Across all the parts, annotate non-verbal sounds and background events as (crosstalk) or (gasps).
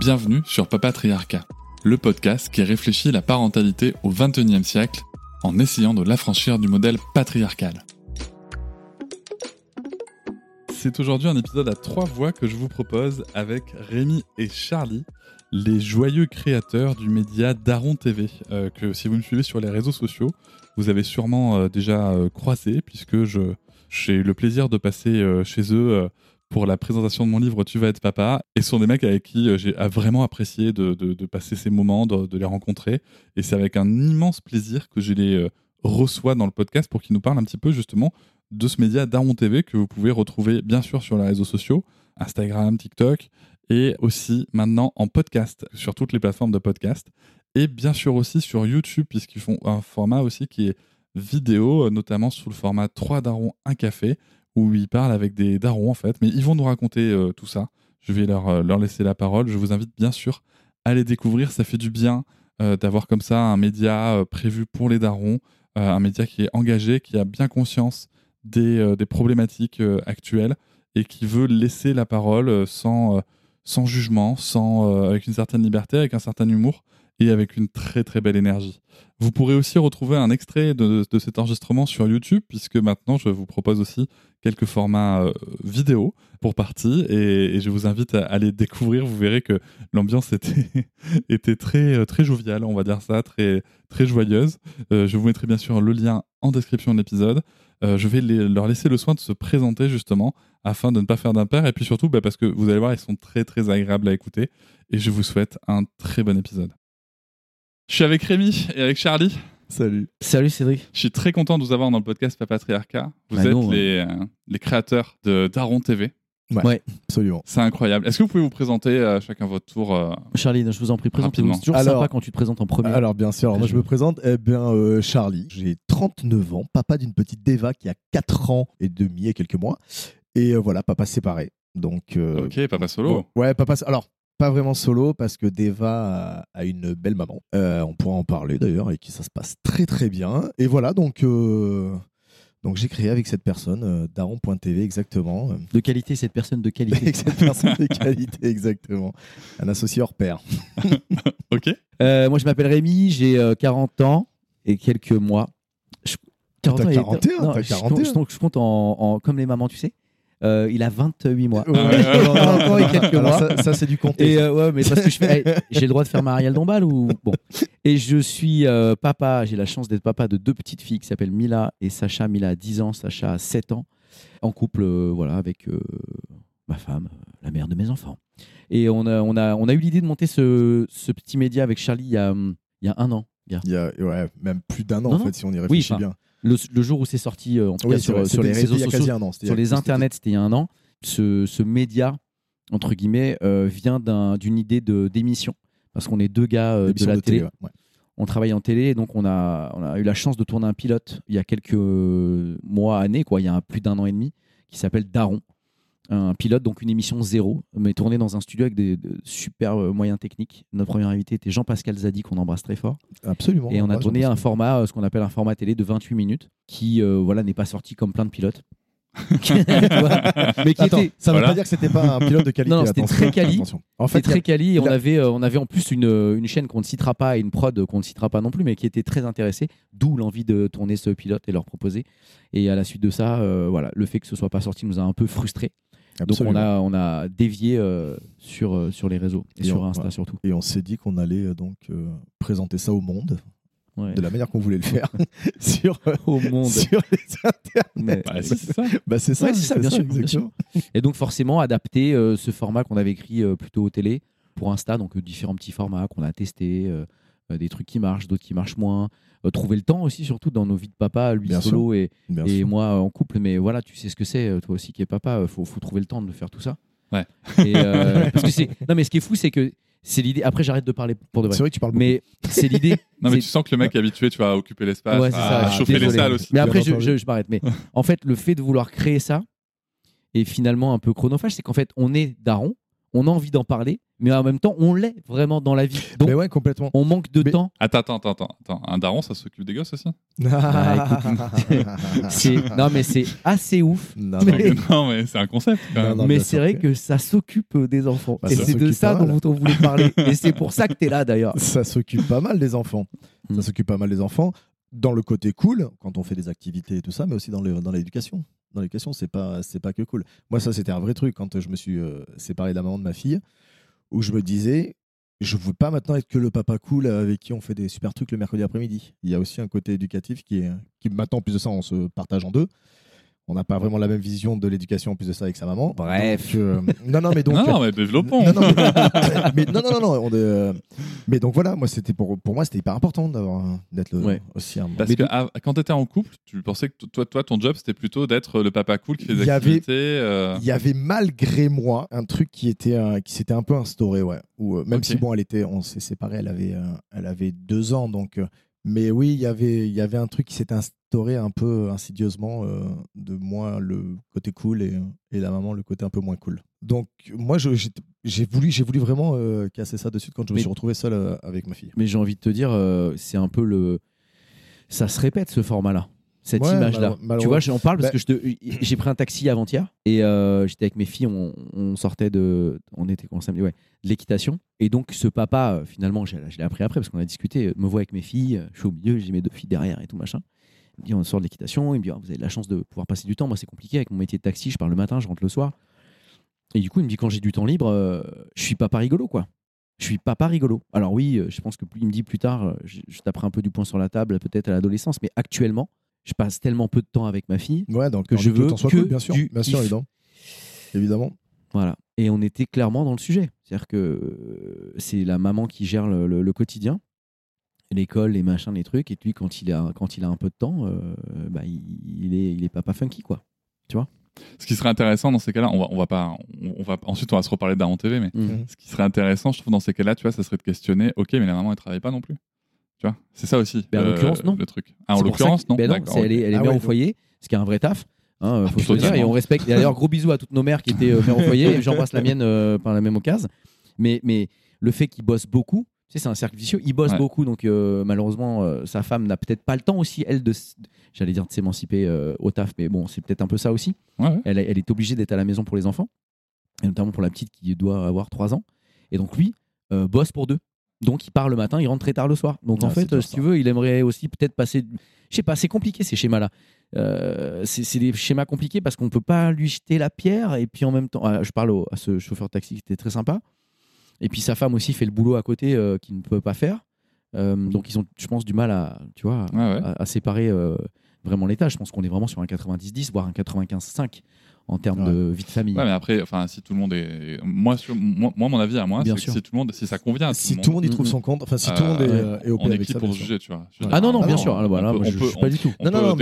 Bienvenue sur Papatriarcat, le podcast qui réfléchit la parentalité au XXIe siècle en essayant de l'affranchir du modèle patriarcal. C'est aujourd'hui un épisode à trois voix que je vous propose avec Rémi et Charlie, les joyeux créateurs du média Daron TV, euh, que si vous me suivez sur les réseaux sociaux, vous avez sûrement euh, déjà euh, croisé, puisque j'ai eu le plaisir de passer chez eux pour la présentation de mon livre Tu vas être papa. Et ce sont des mecs avec qui j'ai vraiment apprécié de, passer ces moments, de, de, les rencontrer. Et c'est avec un immense plaisir que je les reçois dans le podcast pour qu'ils nous parlent un petit peu justement de ce média Daron TV que vous pouvez retrouver bien sûr sur les réseaux sociaux, Instagram, TikTok, et aussi maintenant en podcast sur toutes les plateformes de podcast, et bien sûr aussi sur YouTube puisqu'ils font un format aussi qui est vidéo, notamment sous le format 3 darons, 1 café, où ils parlent avec des darons en fait, mais ils vont nous raconter euh, tout ça. Je vais leur, euh, leur laisser la parole. Je vous invite bien sûr à les découvrir, ça fait du bien euh, d'avoir comme ça un média prévu pour les darons, un média qui est engagé, qui a bien conscience euh, des, problématiques actuelles et qui veut laisser la parole sans, sans jugement, sans, avec une certaine liberté, avec un certain humour et avec une très très belle énergie. Vous pourrez aussi retrouver un extrait de, cet enregistrement sur YouTube, puisque maintenant je vous propose aussi quelques formats vidéo pour partie, et, je vous invite à, aller découvrir. Vous verrez que l'ambiance était, (laughs) était très, très joviale, on va dire ça, très, très joyeuse. je vous mettrai bien sûr le lien en description de l'épisode. Euh, je vais leur laisser le soin de se présenter justement afin de ne pas faire d'impair et puis surtout bah, parce que vous allez voir, ils sont très très agréables à écouter et je vous souhaite un très bon épisode. Je suis avec Rémi et avec Charlie. Salut. Salut Cédric. Je suis très content de vous avoir dans le podcast Papatriarcat. Vous bah êtes hein. les, euh, les, créateurs de Daron TV. Ouais, absolument. C'est incroyable. Est-ce que vous pouvez vous présenter euh, chacun votre tour euh, Charlie, je vous en prie, présentez-vous. C'est toujours sympa quand tu te présentes en premier. Alors, bien sûr, moi je me présente. Eh bien, euh, Charlie, j'ai 39 ans, papa d'une petite Deva qui a 4 ans et demi et quelques mois. Et voilà, papa séparé. Donc, ok, papa solo. ouais, papa. Alors, pas vraiment solo parce que Deva a, une belle maman. on pourra en parler d'ailleurs et qui ça se passe très très bien. Et voilà, donc donc j'ai créé avec cette personne, euh, daron.tv exactement. De qualité, cette personne de qualité. avec (laughs) cette personne de qualité, exactement. Un associé hors pair. (laughs) ok. Euh, moi je m'appelle Rémi, j'ai 40 euh, ans et quelques mois. Je... 40 ans 41, non, 41. Je, je, compte en, comme les mamans, tu sais. Euh, il a 28 mois. Ça, c'est du compté. Et euh, ouais, mais parce que (laughs) j'ai le droit de faire Marielle Dombal ou bon. Et je suis euh, papa. J'ai la chance d'être papa de deux petites filles qui s'appellent Mila et Sacha. Mila a 10 ans, Sacha a 7 ans. En couple, voilà, avec ma femme, la mère de mes enfants. Et on a, on a, on a eu l'idée de monter ce, ce, petit média avec Charlie il y a, il y a un an. Il y a ouais, même plus d'un an en fait, si on y réfléchit bien. Le, jour où c'est sorti, euh, en tout cas sur, les réseaux sociaux, sur les internets, c'était il y a un an. Ce, ce média, entre guillemets, euh, vient d'une idée d'émission. Parce qu'on est deux gars euh, de la télé. On travaille en télé, donc on a, on a eu la chance de tourner un pilote il y a quelques mois, années, quoi, il y a plus d'un an et demi, qui s'appelle Daron un pilote, donc une émission zéro, mais tournée dans un studio avec des, super euh, moyens techniques. Notre premier invité était Jean-Pascal Zadi, qu'on embrasse très fort. Absolument. Et on a tourné un format, euh, ce qu'on appelle un format télé de 28 minutes, qui euh, voilà n'est pas sorti comme plein de pilotes. (laughs) (laughs) mais qui était... ça ne veut pas dire que c'était pas un pilote de qualité. Non, c'était très quali. En fait, très quali. Et on avait, on avait en plus une, une chaîne qu'on ne citera pas et une prod qu'on ne citera pas non plus, mais qui était très intéressée. D'où l'envie de tourner ce pilote et leur proposer. Et à la suite de ça, voilà, le fait que ce soit pas sorti nous a un peu frustrés. Donc on a, on a dévié euh, sur, euh, sur les réseaux et, sur Insta surtout. Et on s'est dit qu'on allait euh, donc présenter ça au monde. De la manière qu'on voulait le faire (laughs) sur, au monde. sur les internets. Bah, c'est ça. Bah, c'est ça, ça, bien, sûr, Et donc forcément adapter ce format qu'on avait écrit plutôt au télé pour Insta, donc différents petits formats qu'on a testés. Des trucs qui marchent, d'autres qui marchent moins. trouver le temps aussi, surtout dans nos vies de papa, lui solo et, et moi en couple. Mais voilà, tu sais ce que c'est, toi aussi qui es papa, il faut, faut, trouver le temps de faire tout ça. Ouais. Et, (laughs) parce que c'est... Non, mais ce qui est fou, c'est que c'est l'idée. Après, j'arrête de parler pour de vrai. C'est vrai que tu parles beaucoup. (laughs) Mais c'est l'idée. non, mais tu sens que le mec est habitué, tu vas occuper l'espace, à chauffer les salles aussi. Mais après, je, je, m'arrête. Mais en fait, le fait de vouloir créer ça est finalement un peu chronophage. C'est qu'en fait, on est daron, on a envie d'en parler, mais en même temps, on l'est vraiment dans la vie. Donc, mais ouais, complètement. On manque de temps. Attends, attends, attends, attends. Un daron, ça s'occupe des gosses aussi? Ah, (laughs) Non, mais c'est assez ouf. Non, mais, (laughs) c'est un concept. Quand même. mais c'est vrai que ça s'occupe des enfants. Bah, et c'est de ça dont on voulait parler. et c'est pour ça que tu es là d'ailleurs. (laughs) Ça s'occupe pas mal des enfants. Ça hmm. s'occupe pas mal des enfants. Dans le côté cool, quand on fait des activités et tout ça, mais aussi dans l'éducation. Dans l'éducation, c'est pas, pas que cool. Moi, ça, c'était un vrai truc quand je me suis euh, séparé de la maman de ma fille où je me disais, je ne veux pas maintenant être que le papa cool avec qui on fait des super trucs le mercredi après-midi. Il y a aussi un côté éducatif qui est, qui maintenant, en plus de ça, on se partage en deux on n'a pas vraiment la même vision de l'éducation en plus de ça avec sa maman. Bref. Euh, non, non, mais donc. Non, mais développons. Non, non, mais, (laughs) non, non, non, non euh, mais donc voilà, moi, c'était pour, pour moi, c'était hyper important d'avoir d'être aussi un. Parce que quand tu étais en couple, tu pensais que toi, toi ton job, c'était plutôt d'être le papa cool qui fait des activités. Euh. Il y avait malgré moi un truc qui était qui s'était un peu instauré, ouais. Où, même si bon, elle était, on s'est séparés, elle avait, elle avait deux ans, donc mais oui, y il y avait un truc qui s'était instauré un peu insidieusement euh, de moi le côté cool et, et, la maman le côté un peu moins cool. Donc moi, j'ai voulu, voulu vraiment euh, casser ça dessus quand je me suis retrouvé seul euh, avec ma fille. Mais j'ai envie de te dire, c'est un peu le... Ça se répète ce format-là cette image-là. Tu vois, j'en parle parce bah que j'ai pris un taxi avant-hier et euh, j'étais avec mes filles, on, sortait de, on était ouais, de l'équitation. Et donc ce papa, euh, finalement, je l'ai appris après parce qu'on a discuté, me voit avec mes filles, je suis au milieu, j'ai mes deux filles derrière et tout machin. Il me dit on sort de l'équitation, il me dit oh, vous avez de la chance de pouvoir passer du temps. Moi c'est compliqué avec mon métier de taxi, je pars le matin, je rentre le soir. Et du coup il me dit quand j'ai du temps libre, euh, je suis papa rigolo quoi je suis papa rigolo. Alors oui, je pense que plus il me dit plus tard, je, je taperai un peu du poing sur la table, peut-être à l'adolescence, mais actuellement, je passe tellement peu de temps avec ma fille ouais, donc, que je veux que bien sûr, bien sûr, évidemment. évidemment. Voilà. Et on était clairement dans le sujet. C'est-à-dire que euh, c'est la maman qui gère le, quotidien, l'école, les machins, les trucs. Et puis, quand il a, quand il a un peu de temps, euh, bah, il, est, il est papa funky, quoi. Tu vois? Ce qui serait intéressant dans ces cas-là, on va, on va pas, on, va ensuite on va se reparler d'Aron TV, mais mmh. ce qui serait intéressant, je trouve, dans ces cas-là, tu vois, ça serait de questionner, ok, mais la maman elle travaille pas non plus. Tu vois, c'est ça aussi. Ben, en euh, l'occurrence, non. Le truc. Ah, en l'occurrence, non. Ben elle est, elle est ah mère au foyer, ce qui est un vrai taf. Hein, ah, faut dire, et on respecte. D'ailleurs, gros bisous à toutes nos mères qui étaient euh, mères au foyer. (laughs) et J'embrasse la mienne euh, par la même occasion. Mais, mais le fait qu'il bosse beaucoup, tu sais, c'est un cercle vicieux. Il bosse beaucoup, donc malheureusement, sa femme n'a peut-être pas le temps aussi, elle, de, j'allais dire de s'émanciper au taf, mais bon, c'est peut-être un peu ça aussi. Elle, elle, est obligée d'être à la maison pour les enfants, et notamment pour la petite qui doit avoir 3 ans. Et donc lui, bosse pour deux. Donc il part le matin, il rentre très tard le soir. Donc en ah, fait, si tu veux, il aimerait aussi peut-être passer. Je sais pas, c'est compliqué ces schémas-là. Euh, c'est des schémas compliqués parce qu'on ne peut pas lui jeter la pierre et puis en même temps, ah, je parle à ce chauffeur de taxi qui était très sympa. Et puis sa femme aussi fait le boulot à côté euh, qu'il ne peut pas faire. Euh, donc ils ont, je pense, du mal à, tu vois, à, séparer vraiment l'état. Je pense qu'on est vraiment sur un 90-10, voire un 95-5 en termes de vie de famille. Ouais, mais après, enfin, si tout le monde est, moi, moi, mon avis à moi, c'est que si tout le monde, si ça convient, si tout le monde y trouve son compte, enfin, si tout le monde est, euh, est on est qui pour juger, tu vois. Ah non, non, bien sûr. voilà, je, suis pas du tout. Non, non,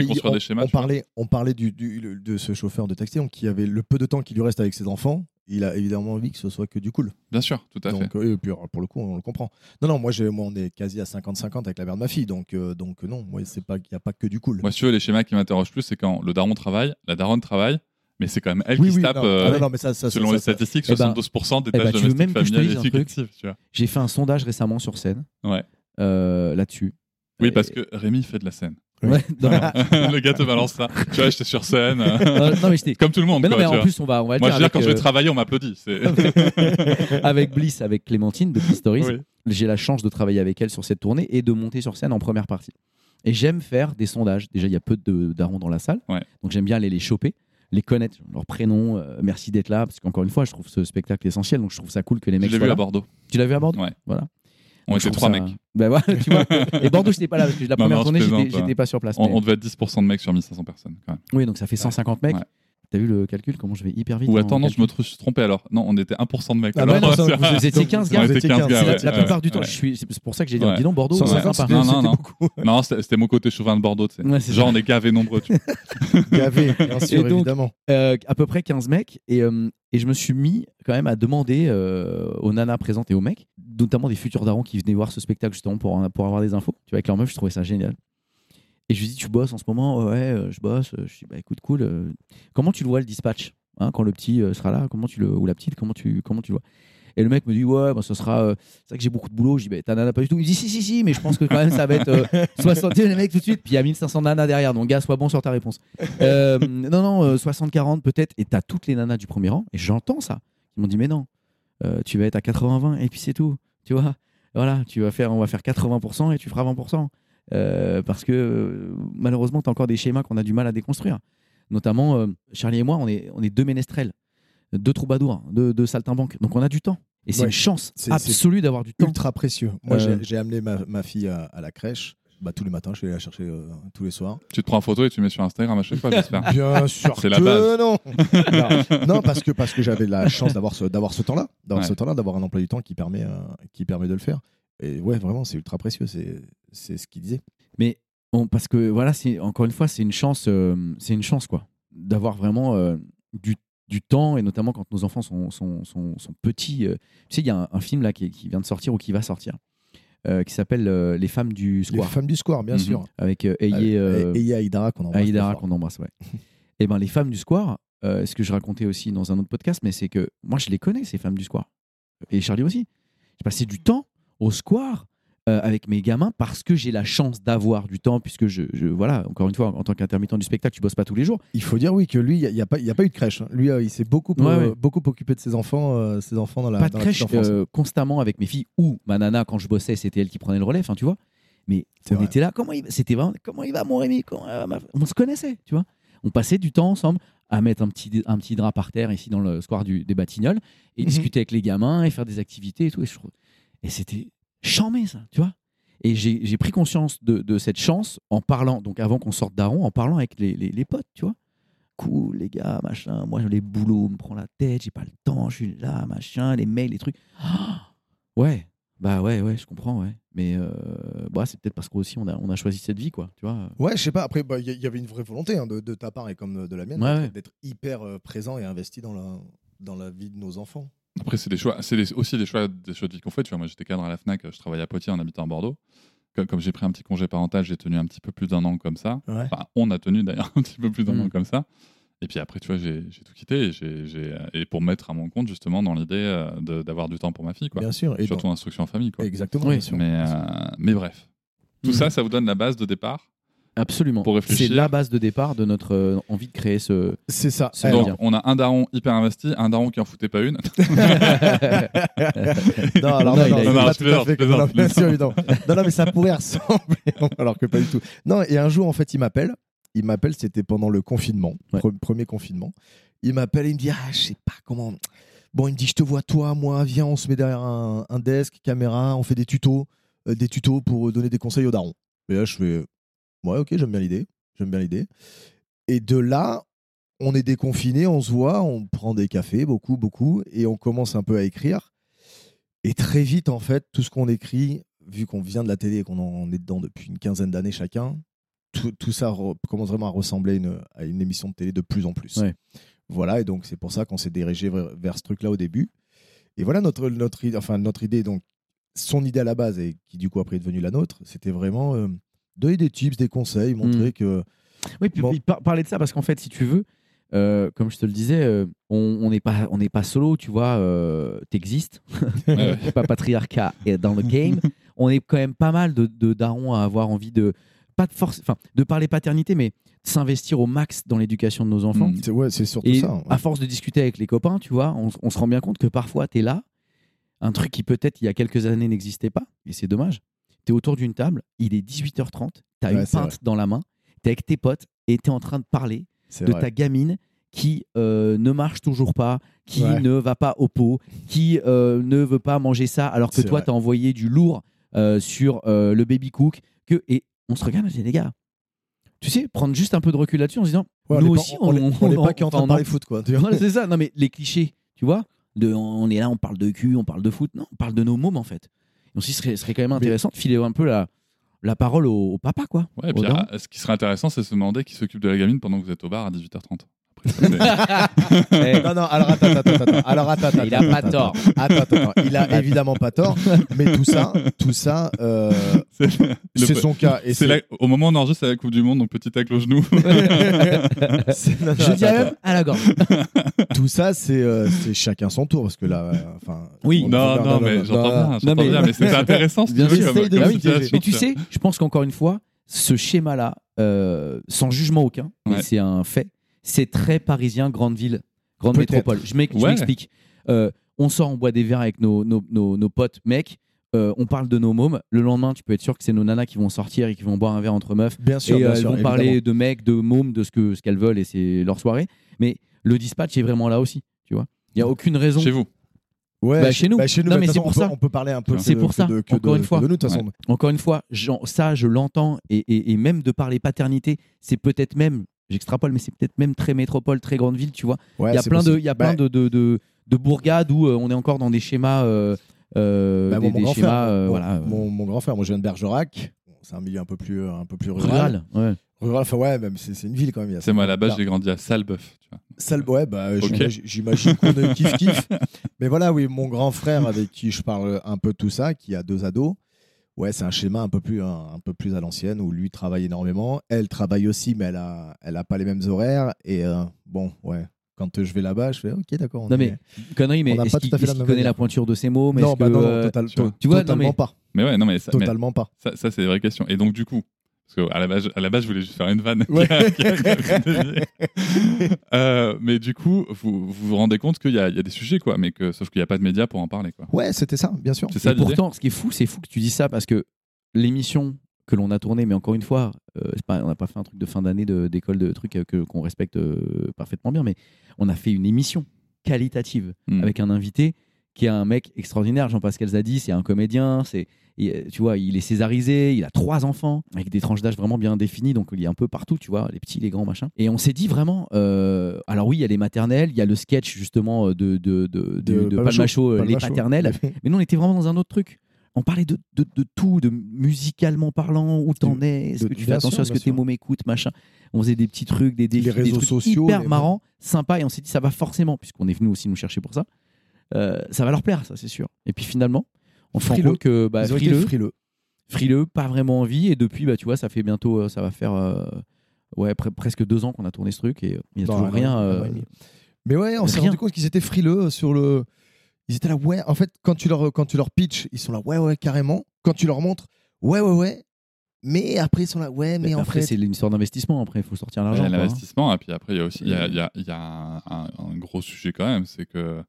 on, parlait, on parlait du, de ce chauffeur de taxi qui avait le peu de temps qui lui reste avec ses enfants. Il a évidemment envie que ce soit que du cool. Bien sûr, tout à donc, fait. Euh, et puis, pour le coup, on le comprend. Non, non, moi, moi on est quasi à 50-50 avec la mère de ma fille, donc, euh, donc non, moi, c'est pas, il n'y a pas que du cool. Moi, si tu veux, les schémas qui m'interrogent plus, c'est quand le daron travaille, la daronne travaille, mais c'est quand même elle qui se tape, euh, mais ça, ça, selon les statistiques, 72% des eh tâches domestiques familiales effectives. J'ai fait un sondage récemment sur scène ouais. euh, là-dessus. Oui, parce que Rémi fait de la scène. Ouais, (laughs) le gars te balance ça. Tu vois, j'étais sur scène. (laughs) non, mais Comme tout le monde. Mais non, mais en plus, on va, on va Moi, dire je veux dire, quand je vais euh, travailler, on m'applaudit. (laughs) avec Bliss, avec Clémentine de Bliss Stories, j'ai la chance de travailler avec elle sur cette tournée et de monter sur scène en première partie. Et j'aime faire des sondages. Déjà, il y a peu de darons dans la salle. Donc, j'aime bien aller les choper les connaître, leur prénom. Euh, merci d'être là, parce qu'encore une fois, je trouve ce spectacle essentiel, donc je trouve ça cool que les mecs. Je l'ai vu à Bordeaux. Tu l'as vu à Bordeaux Ouais. Voilà. On était trois mecs. Ben voilà, tu vois. (laughs) Et Bordeaux, je n'étais pas là, parce que la première tournée, j'étais pas sur place. On, devait être 10% de mecs sur 1500 personnes, quand même. Oui, donc ça fait 150 mecs. T'as vu le calcul Comment je vais hyper vite Ou attends, non, je me suis trompé alors. Non, on était 1% de mecs. Ah alors, non, (laughs) vous étiez 15 gars. la, plupart du temps, c'est pour ça que j'ai dit, dis donc, Bordeaux, c'est sympa. Non, non, non. non c'était mon côté chauvin de Bordeaux. Genre, on est gavés nombreux. (laughs) gavés, bien sûr, évidemment. Euh, à peu près 15 mecs. Et, euh, et je me suis mis quand même à demander euh, aux nanas présentes et aux mecs, notamment des futurs darons qui venaient voir ce spectacle justement pour, pour avoir des infos. Tu vois, avec leur meuf, je trouvais ça génial. Et je lui dis, tu bosses en ce moment Ouais, je bosse. Je dis, bah écoute, cool. comment tu le vois le dispatch Hein, quand le petit euh, sera là, comment tu le ou la petite, comment tu comment tu vois? Et le mec me dit ouais bah, ce sera euh, c'est vrai que j'ai beaucoup de boulot. Je dis bah t'as nana pas du tout. Il me dit si si si mais je pense que quand même ça va être 60 euh, (laughs) les mecs tout de suite. Puis il y a 1500 nanas derrière. Donc gars sois bon sur ta réponse. (laughs) Non non 60 40 peut-être. Et t'as toutes les nanas du premier rang. Et j'entends ça. Ils m'ont dit mais non tu vas être à 80 20 et puis c'est tout. Tu vois? Voilà tu vas faire on va faire 80% et tu feras 20% parce que malheureusement tu as encore des schémas qu'on a du mal à déconstruire Notamment, euh, Charlie et moi, on est, on est deux ménestrels, deux troubadours, deux, deux saltimbanques. Donc on a du temps. Et c'est une chance absolue d'avoir du temps. Ultra précieux. Moi, euh, j'ai amené ma, ma fille à, la crèche. Bah, tous les matins, je vais la chercher euh, tous les soirs. Tu te prends en photo et tu mets sur Instagram à chaque fois, j'espère. (laughs) Bien sûr c'est la base. (laughs) Non. non. parce que, parce que j'avais la chance d'avoir ce, ce temps-là, d'avoir ce temps-là, d'avoir un emploi du temps qui permet, qui permet de le faire. Et ouais, vraiment, c'est ultra précieux, c'est ce qu'il disait. Mais parce que voilà, encore une fois, c'est une chance, euh, c'est une chance quoi, d'avoir vraiment euh, du, du, temps et notamment quand nos enfants sont, sont, sont, petits. Euh. tu sais, il y a un, film là qui, qui, vient de sortir ou qui va sortir. qui s'appelle Les femmes du square. Les femmes du square, bien mhm. sûr. Avec Eye, Aïdara qu'on embrasse. Aïdara qu'on embrasse, ouais. et eh ben les femmes du square, ce que je racontais aussi dans un autre podcast, mais c'est que moi je les connais ces femmes du square. Et Charlie aussi. J'ai passé du temps au square euh, avec mes gamins parce que j'ai la chance d'avoir du temps, puisque je, voilà, encore une fois, en tant qu'intermittent du spectacle, tu bosses pas tous les jours. Il faut dire oui que lui, il n'y a, a, pas, a pas eu de crèche. Hein. Lui, euh, il s'est beaucoup, euh, beaucoup occupé de ses enfants, ses enfants dans la, pas de crèche constamment avec mes filles ou ma nana quand je bossais, c'était elle qui prenait le relais, tu vois. Mais on était là, comment il, c'était comment il va, mon Rémi On se connaissait, tu vois. On passait du temps ensemble à mettre un petit, un petit drap par terre ici dans le square du, des Batignolles et mhm. discuter avec les gamins et faire des activités et tout. et c'était Chambé, ça, tu vois. Et j'ai pris conscience de, cette chance en parlant, donc avant qu'on sorte d'Aron, en parlant avec les, les, potes, tu vois. Cool, les gars, machin. Moi, les boulots me prend la tête, j'ai pas le temps, je suis là, machin, les mails, les trucs. (gasps) ouais, bah ouais, ouais, je comprends, ouais. Mais euh, bah, c'est peut-être parce qu'aussi on a, on a choisi cette vie, quoi, tu vois. Ouais, je sais pas. Après, il bah, y, avait une vraie volonté hein, de, de, ta part et comme de la mienne d'être hyper euh, présent et investi dans la, dans la vie de nos enfants. Après, c'est des choix, c'est aussi des choix, des choix de vie qu'on fait. Tu vois, moi, j'étais cadre à la Fnac, je travaillais à Poitiers en habitant à Bordeaux. Comme, j'ai pris un petit congé parental, j'ai tenu un petit peu plus d'un an comme ça. Enfin, on a tenu d'ailleurs (laughs) un petit peu plus d'un mm. an comme ça. Et puis après, tu vois, j'ai tout quitté et pour mettre à mon compte justement dans l'idée euh, d'avoir du temps pour ma fille, quoi. Bien sûr. Et Surtout instruction en famille, quoi. Exactement. Mais, euh, mais bref, tout mm. ça, ça vous donne la base de départ Absolument. C'est la base de départ de notre euh, envie de créer ce. C'est ça. Donc, on a un daron hyper investi, un daron qui en foutait pas une. (laughs) non, alors non, non, non, non, non, mais ça pourrait ressembler, (laughs) alors que pas du tout. Non, et un jour, en fait, il m'appelle. Il m'appelle, c'était pendant le confinement, premier confinement. Il m'appelle et il me dit Ah, je sais pas comment. Bon, il me dit Je te vois, toi, moi, viens, on se met derrière un, desk, caméra, on fait des tutos, euh, des tutos pour donner des conseils aux darons. Et là, je fais Ouais, ok, j'aime bien l'idée. J'aime bien l'idée. Et de là, on est déconfiné, on se voit, on prend des cafés, beaucoup, beaucoup, et on commence un peu à écrire. Et très vite, en fait, tout ce qu'on écrit, vu qu'on vient de la télé et qu'on en est dedans depuis une quinzaine d'années chacun, tout, ça commence vraiment à ressembler une, à une émission de télé de plus en plus. Voilà, et donc c'est pour ça qu'on s'est dirigé vers, ce truc-là au début. Et voilà notre, notre, enfin, notre idée, donc son idée à la base, et qui du coup après est devenue la nôtre, c'était vraiment euh, donner des tips, des conseils, montrer mm. que. Oui, puis, parler de ça parce qu'en fait, si tu veux, euh, comme je te le disais, euh, on n'est pas, on pas solo, tu vois, euh, t'existes, (laughs) pas patriarcat dans le game. on est quand même pas mal de, de darons à avoir envie de, pas de force, enfin, de parler paternité, mais s'investir au max dans l'éducation de nos enfants. Mm. C'est ouais, surtout et ça. À force de discuter avec les copains, tu vois, on, on se rend bien compte que parfois tu es là, un truc qui peut-être il y a quelques années n'existait pas, et c'est dommage tu es autour d'une table, il est 18h30, tu as une pinte dans la main, tu es avec tes potes et tu es en train de parler de ta gamine qui euh, ne marche toujours pas, qui ne va pas au pot, qui euh, ne veut pas manger ça, alors que toi, tu as envoyé du lourd euh, sur le baby cook. Que, et on se regarde, on dit, les gars, tu sais, prendre juste un peu de recul là-dessus en se disant, nous aussi, on n'est pas qu'en train de parler foot, quoi. (laughs) c'est ça. Non, mais les clichés, tu vois, de, on est là, on parle de cul, on parle de foot. Non, on parle de nos mômes, en fait. Donc, ce serait, serait quand même intéressant de filer un peu la, la parole au, papa, quoi. Ouais, et puis, ah, ce qui serait intéressant, c'est de se demander qui s'occupe de la gamine pendant que vous êtes au bar à 18h30. Eh, non, non, alors attends, attends, attends. Alors, attends, attends, il a pas tort. Attends, attends, Il a évidemment pas tort. Mais tout ça, tout ça, euh, c'est son cas. Et c'est au moment où on enregistre la Coupe du Monde, donc petit tacle au genou. (laughs) Je dirais à la gorge. tout ça, c'est euh, chacun son tour. Parce que là, enfin. Oui, non, non, mais j'entends bien. mais c'est (laughs) intéressant. Bien sûr. Mais tu sais, je pense qu'encore une fois, ce schéma-là, euh, sans jugement aucun, mais c'est un fait c'est très parisien, grande ville, grande métropole. Je m'explique. Euh, on sort, on boit des verres avec nos, nos, nos, potes mecs. Euh, on parle de nos mômes. Le lendemain, tu peux être sûr que c'est nos nanas qui vont sortir et qui vont boire un verre entre meufs. Bien sûr, et euh, elles vont parler de mecs, de mômes, de ce que ce qu'elles veulent et c'est leur soirée. Mais le dispatch est vraiment là aussi. Tu vois, il y a aucune raison. Chez vous. Ouais, bah, chez nous. Bah, chez nous non, mais c'est pour ça. On peut parler un peu. C'est pour ça. encore une fois. De nous, de façon. Encore une fois, ça, je l'entends et, et, et, même de parler paternité, c'est peut-être même j'extrapole, mais c'est peut-être même très métropole, très grande ville, tu vois. il y a plein, de, il y a plein bah de, de, de, bourgades où euh, on est encore dans des schémas. Euh, euh bah, des, mon, grand schémas, frère, mon, voilà. Mon, grand frère, moi je viens de Bergerac, c'est un milieu un peu plus, un peu plus rural. Rural, ouais. enfin ouais, même c'est une ville quand même. C'est moi à la base, j'ai grandi à Salbeuf. Salbeuf, ouais, bah, j'imagine qu'on a (laughs) kiff kiff. mais voilà, oui, mon grand frère avec qui je parle un peu de tout ça, qui a deux ados, Ouais, c'est un schéma un peu plus, un, peu plus à l'ancienne où lui travaille énormément. Elle travaille aussi, mais elle a, elle a pas les mêmes horaires. Et euh, bon, ouais. Quand je vais là-bas, je fais OK, d'accord. Non, mais connerie, mais est-ce qu'il est connaît la pointure de ces mots mais Non, bah non, non, total, tu vois, totalement pas. Mais ouais, non, mais ça, totalement pas. Ça, ça c'est des vraies questions. Et donc, du coup, parce qu'à la base, à la base, je voulais juste faire une vanne. (laughs) euh, mais du coup, vous, vous rendez compte qu'il y, y, a des sujets, quoi, mais que, sauf qu'il n'y a pas de médias pour en parler. Quoi. Ouais, c'était ça, bien sûr. C'est ça. pourtant, ce qui est fou, c'est fou que tu dis ça parce que l'émission que l'on a tournée, mais encore une fois, euh, pas, on n'a pas fait un truc de fin d'année d'école de, trucs que, qu'on respecte euh, parfaitement bien, mais on a fait une émission qualitative hmm. avec un invité qui est un mec extraordinaire. Jean-Pascal Zadi, c'est un comédien, c'est euh, tu vois, il est césarisé, il a trois enfants avec des tranches d'âge vraiment bien définies, donc il est un peu partout, tu vois, les petits, les grands, machin. Et on s'est dit vraiment, euh, alors oui, il y a les maternelles, il y a le sketch justement de, de, de, de, Palmacho, les paternelles, mais nous on était vraiment dans un autre truc. On parlait de, de, de, tout, de musicalement parlant, où t'en es, est-ce que tu fais attention à ce que tes mots m'écoutent, machin. On faisait des petits trucs, des défis, des trucs sociaux, hyper marrants, sympas, et on s'est dit ça va forcément, puisqu'on est venu aussi nous chercher pour ça, euh, ça va leur plaire, ça c'est sûr. Et puis finalement, on frileux que bah, frileux, frileux, frileux, pas vraiment envie. Et depuis, bah, tu vois, ça fait bientôt, euh, ça va faire euh, ouais, presque deux ans qu'on a tourné ce truc et il n'y a toujours rien. Euh, mais ouais, on s'est rendu compte qu'ils étaient frileux sur le. Ils étaient là, ouais. En fait, quand tu leur, quand tu leur pitch, ils sont là, ouais, ouais, carrément. Quand tu leur montres, ouais, ouais, ouais. Mais après, ils sont là, ouais, mais, en après, c'est une histoire d'investissement. Après, il faut sortir l'argent. Ouais, L'investissement, et puis après, il y a aussi il y a, y a, y a un, un, gros sujet quand même, c'est que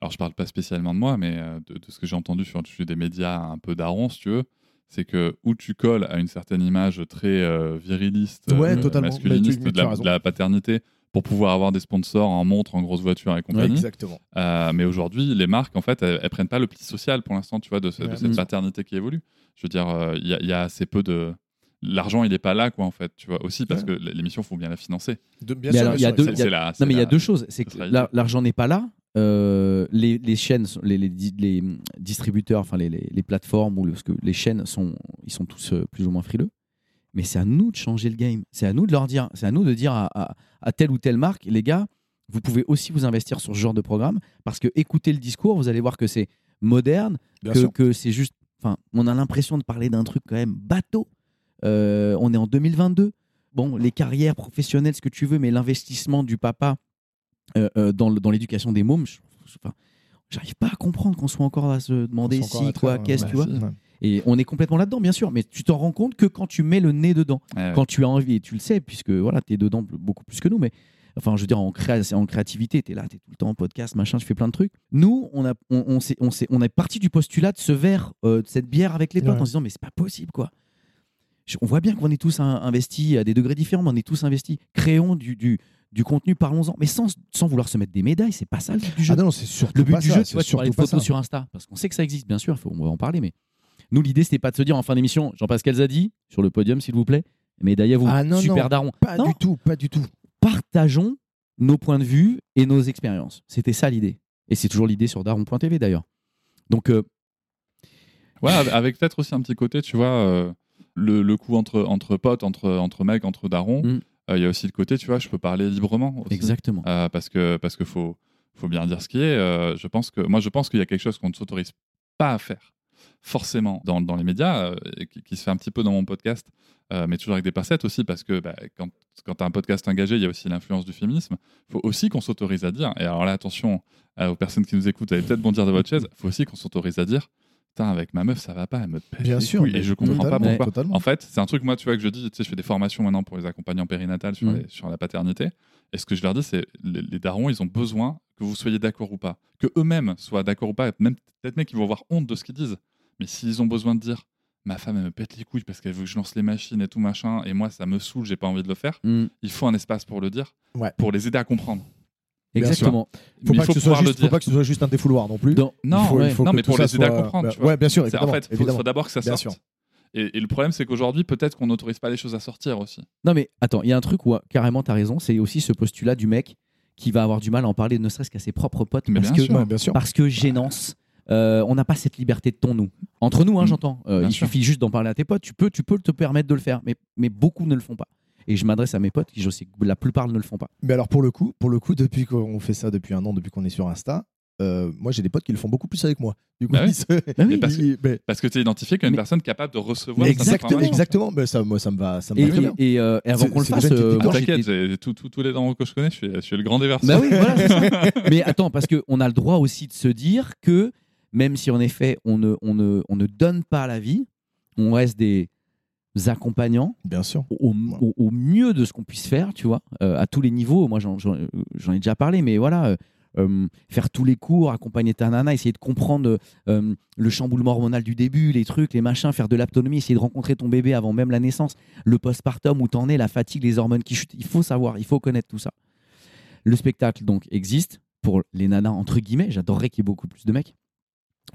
alors je parle pas spécialement de moi, mais euh, de, ce que j'ai entendu sur le sujet des médias un peu daron, si tu veux, c'est que où tu colles à une certaine image très euh, viriliste, euh, masculiniste de, la, paternité pour pouvoir avoir des sponsors en montre, en grosse voiture et compagnie. exactement. mais aujourd'hui, les marques, en fait, elles, prennent pas le petit social pour l'instant, tu vois, de, cette paternité qui évolue. Je veux dire, il y, a assez peu de l'argent il est pas là quoi en fait tu vois aussi parce que l'émission faut bien la financer bien sûr, il y a deux non mais il y a deux choses c'est que l'argent n'est pas là euh, les, les, chaînes, les, les, les, distributeurs, enfin les, plateformes ou parce que les chaînes sont, ils sont tous euh, plus ou moins frileux. Mais c'est à nous de changer le game. C'est à nous de leur dire, c'est à nous de dire à, à, telle ou telle marque, les gars, vous pouvez aussi vous investir sur ce genre de programme parce que écoutez le discours, vous allez voir que c'est moderne, que, que c'est juste. Enfin, on a l'impression de parler d'un truc quand même bateau. Euh, on est en 2022. Bon, les carrières professionnelles, ce que tu veux, mais l'investissement du papa euh, euh, dans, dans l'éducation des mômes, j'arrive pas à comprendre qu'on soit encore à se demander si, quoi, qu'est-ce, tu vois. Et on est complètement là-dedans, bien sûr, mais tu t'en rends compte que quand tu mets le nez dedans, quand tu as envie, et tu le sais, puisque voilà, tu es dedans beaucoup plus que nous, mais enfin, je veux dire, en, en créativité, tu es là, tu es tout le temps en podcast, machin, tu fais plein de trucs. Nous, on, a, on, on, est, on, est, on est parti du postulat de ce verre, euh, de cette bière avec les potes, en se disant, mais c'est pas possible, quoi. On voit bien qu'on est tous investis à des degrés différents, mais on est tous investis. Créons du, du, du contenu, parlons-en. Mais sans, sans vouloir se mettre des médailles, c'est pas ça le but du jeu. Ah non, c'est surtout le but du jeu. Tu vois, tu parlais de photos sur Insta, parce qu'on sait que ça existe, bien sûr, faut, on va en parler. Mais nous, l'idée, c'était pas de se dire en fin d'émission, Jean-Pascal Zadi, sur le podium, s'il vous plaît, Mais d'ailleurs, vous, Ah non, super non, daron. Pas Non, du tout, pas du tout. partageons nos points de vue et nos expériences. C'était ça l'idée. Et c'est toujours l'idée sur daron.tv d'ailleurs. Donc, euh, Ouais, avec- avec peut-être aussi un petit côté, tu vois, euh, le, le coup entre, entre potes, entre, entre mecs, entre darons. Mm. Euh, Il y a aussi le côté, tu vois, je peux parler librement. Aussi. exactement. Euh, parce que parce que faut faut bien dire ce qui est. Euh, je pense que moi je pense qu'il y a quelque chose qu'on ne s'autorise pas à faire forcément dans, dans les médias, qui, qui se fait un petit peu dans mon podcast, mais toujours avec des pincettes aussi parce que bah, quand quand tu as un podcast engagé, il y a aussi l'influence du féminisme. Il faut aussi qu'on s'autorise à dire. Et alors là, attention euh, aux personnes qui nous écoutent, vous allez peut-être bondir de votre chaise. Il faut aussi qu'on s'autorise à dire. Avec ma meuf, ça va pas, elle me pète Bien les sûr. Et je comprends pas pourquoi. totalement. En fait, c'est un truc, moi, tu vois, que je dis, tu sais, je fais des formations maintenant pour les accompagnants périnatales sur, Mhm. les- sur la paternité. Et ce que je leur dis, c'est les, les darons, ils ont besoin que vous soyez d'accord ou pas. Que eux-mêmes soient d'accord ou pas. Même peut-être même qu'ils vont avoir honte de ce qu'ils disent. Mais s'ils ont besoin de dire, ma femme, elle me pète les couilles parce qu'elle veut que je lance les machines et tout machin, et moi, ça me saoule, j'ai pas envie de le faire, Mm, il faut un espace pour le dire, Ouais. pour les aider à comprendre. Exactement. Faut pas, il faut que ce soit pouvoir le juste, faut dire. pas que ce soit juste un défouloir non plus. Dans- Non, Il faut- il ouais. faut non que mais pour les aider à soit- comprendre. bah, tu vois. ouais, bien sûr, en fait, il faut, d'abord que ça sorte. Et, et le problème, c'est qu'aujourd'hui, peut-être qu'on n'autorise pas les choses à sortir aussi. Non, mais attends, il y a un truc où carrément, tu as raison. C'est aussi ce postulat du mec qui va avoir du mal à en parler, ne serait-ce qu'à ses propres potes. Mais parce bien que, sûr. Ouais, bien sûr. parce que gênance. euh, on n'a pas cette liberté de ton nous. Entre nous, hein, Mm. j'entends. Euh, il sûr. suffit juste d'en parler à tes potes. Tu peux, tu peux te permettre de le faire, mais, mais beaucoup ne le font pas. Et je m'adresse à mes potes qui, je sais que la plupart ne le font pas. Mais alors pour le coup, pour le coup, depuis qu'on fait ça depuis un an, depuis qu'on est sur Insta, euh, moi j'ai des potes qui le font beaucoup plus avec moi. Du coup, Bah oui. (laughs) ils se- Bah oui. ils- parce que- ils- mais- Parce que tu es identifié comme une Mais- personne capable de recevoir exactement, exactement. Mais ça, moi, ça me va, ça me Et, va très bien. et, euh, et avant qu'on le fasse, euh, Ah, T'inquiète, tous tous- tous les darons que je connais, je suis, je suis le grand déverseur. Bah oui, voilà, c'est ça. (laughs) Mais attends, parce qu'on a le droit aussi de se dire que même si en effet on ne, on ne, on ne donne pas la vie, on reste des accompagnants Bien sûr. au, au- au mieux de ce qu'on puisse faire, tu vois, euh, à tous les niveaux. Moi, j'en, ai déjà parlé, mais voilà, euh, euh, faire tous les cours, accompagner ta nana, essayer de comprendre euh, le chamboulement hormonal du début, les trucs, les machins, faire de l'autonomie, essayer de rencontrer ton bébé avant même la naissance, le postpartum, où t'en es, la fatigue, les hormones qui chutent. Il faut savoir, il faut connaître tout ça. Le spectacle, donc, existe pour les nanas, entre guillemets. J'adorerais qu'il y ait beaucoup plus de mecs.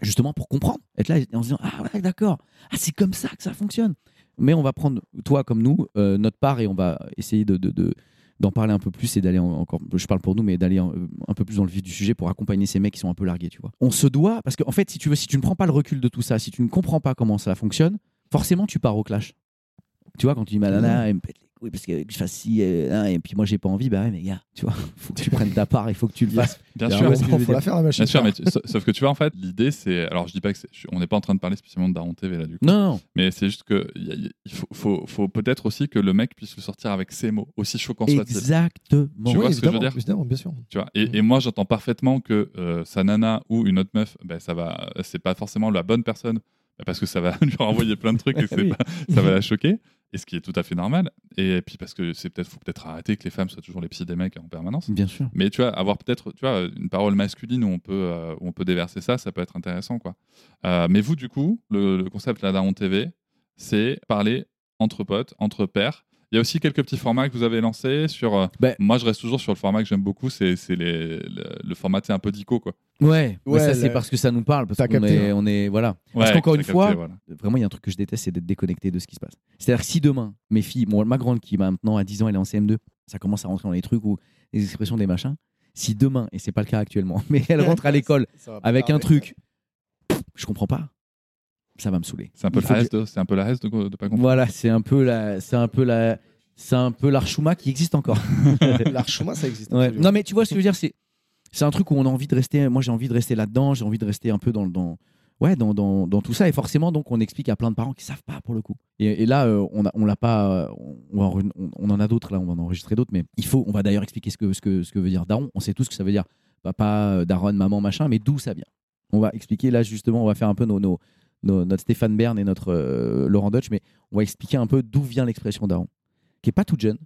Justement pour comprendre, être là en se disant Ah ouais, d'accord, ah, c'est comme ça que ça fonctionne. Mais on va prendre, toi comme nous, euh, notre part et on va essayer de, de- de- d'en parler un peu plus et d'aller en- encore, je parle pour nous, mais d'aller en- un peu plus dans le vif du sujet pour accompagner ces mecs qui sont un peu largués, tu vois. On se doit, parce qu'en en fait, si tu veux, si tu ne prends pas le recul de tout ça, si tu ne comprends pas comment ça fonctionne, forcément tu pars au clash. Tu vois, quand tu dis ma nana, elle me pète les couilles parce que je fasse ci, hein, et puis moi j'ai pas envie, bah ouais, mais gars, tu vois, (laughs) faut que tu (laughs) prennes ta part, il faut que tu le fasses. Bien sûr. moment, faut la faire la machine. Bien sûr, mais tu- sauf que tu vois, en fait, l'idée, c'est. Alors, je dis pas que On n'est pas en train de parler spécialement de Daron TV, là, du coup. Non, non, Mais c'est juste que il y a- il faut, faut, faut peut-être aussi que le mec puisse le sortir avec ses mots, aussi choquant soit-il. exactement. Tu vois Oui, ce que je veux dire? évidemment, bien sûr. Tu vois et, Mm. et moi, j'entends parfaitement que euh, sa nana ou une autre meuf, ben, ça va, c'est pas forcément la bonne personne parce que ça va (laughs) lui renvoyer plein de trucs et Oui. pas- ça va la choquer. Et ce qui est tout à fait normal. Et puis parce que c'est peut-être, faut peut-être arrêter que les femmes soient toujours les psys des mecs en permanence. Bien sûr. Mais tu vois, avoir peut-être, tu vois, une parole masculine où on peut, euh, où on peut déverser ça, ça peut être intéressant, quoi. Euh, mais vous, du coup, le, le concept la Daron TV, c'est parler entre potes, entre pairs. Il y a aussi quelques petits formats que vous avez lancés sur. euh, Ben- moi, je reste toujours sur le format que j'aime beaucoup, c'est le, le format, c'est un peu dico, quoi. Ouais, mais ça c'est parce que ça nous parle, parce qu'on est, hein. on est, voilà. Parce qu'encore une capté, fois, voilà. Vraiment, il y a un truc que je déteste, c'est d'être déconnecté de ce qui se passe. C'est-à-dire que si demain, mes filles, bon, ma grande qui maintenant à 10 ans, elle est en CM2, ça commence à rentrer dans les trucs ou les expressions des machins. Si demain, et c'est pas le cas actuellement, (laughs) mais elle (laughs) rentre à l'école avec un truc, pff, je comprends pas, ça va me saouler. C'est un peu que- reste de, c'est un peu la reste de, de pas comprendre. Voilà, c'est un peu la, c'est un peu la, c'est un peu l'archouma qui existe encore. (laughs) L'archouma, ça existe. Ouais. Non, mais tu vois ce que je veux dire, c'est c'est un truc où on a envie de rester. Moi, j'ai envie de rester là-dedans. J'ai envie de rester un peu dans dans ouais dans, dans, dans tout ça. Et forcément, donc, on explique à plein de parents qui savent pas pour le coup. Et, et là, euh, on a, on l'a pas. euh, On, en- on- on en a d'autres là. On va en enregistrer d'autres. Mais il faut. On va d'ailleurs expliquer ce que ce que ce que veut dire daron. On sait tous ce que ça veut dire. Papa, euh, daronne, maman, machin. Mais d'où ça vient? On va expliquer là justement. On va faire un peu nos, nos, nos- notre Stéphane Bern et notre euh, Laurent Deutsch. Mais on va expliquer un peu d'où vient l'expression daron, qui est pas toute jeune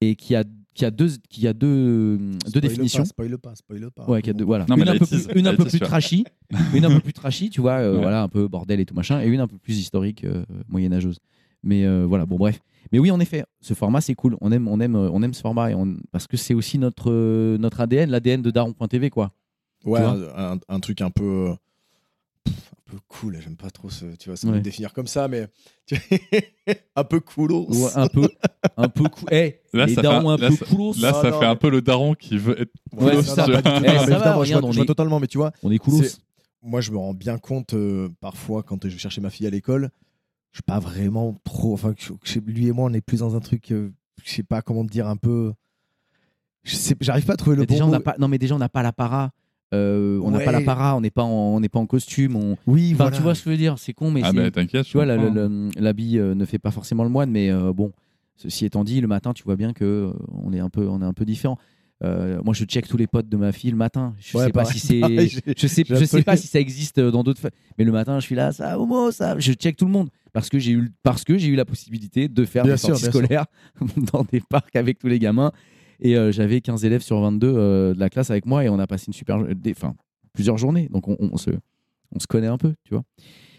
et qui a qui a deux qui a deux deux définitions. Pas, spoil pas, spoil pas. Ouais, qui a deux- voilà. Non, mais une un peu plus, une un peu plus trashy, (laughs) une un peu plus trashy, tu vois, euh, Ouais. voilà, un peu bordel et tout machin, et une un peu plus historique, euh, moyenâgeuse. Mais euh, voilà, bon bref. Mais oui, en effet, ce format c'est cool. On aime, on aime, on aime ce format et on- parce que c'est aussi notre euh, notre ADN, l'ADN de Daron.tv quoi. Ouais, un, un truc un peu, peu cool. J'aime pas trop ce, tu vois, ça me définir comme ça, mais (laughs) un peu coolos. un peu, un peu cool. Eh, là, les darons un peu coolos. Là, ça fait un peu le daron qui veut être ouais, ça, pas du tout. Eh, ça va, je, vois, totalement, mais tu vois, on est coolos. Moi, je me rends bien compte euh, parfois quand je vais chercher ma fille à l'école, je suis pas vraiment trop. Enfin, lui et moi, on est plus dans un truc, euh, je sais pas comment te dire, un peu. J'arrive pas à trouver le bon. Déjà, pas, non, mais déjà, on n'a pas l'apparat. Euh, on n'a pas l'apparat, on n'est pas en, on n'est pas en costume. On... Oui, enfin, tu vois ce que je veux dire. C'est con, mais ah bah, t'inquiète. Tu vois, l'habit euh, ne fait pas forcément le moine, mais euh, bon. Ceci étant dit, le matin, tu vois bien que on est un peu, on est un peu différent. moi, je check tous les potes de ma fille le matin. Je sais pas si (laughs) c'est, je sais, je sais pas si ça existe dans d'autres. Mais le matin, je suis là, ça, homo, ça. Je check tout le monde parce que j'ai eu, parce que j'ai eu la possibilité de faire des sorties scolaires (laughs) dans des parcs avec tous les gamins et euh, j'avais 15 élèves sur 22 euh, de la classe avec moi et on a passé une super, enfin, plusieurs journées. Donc on, se, on se connaît un peu, tu vois.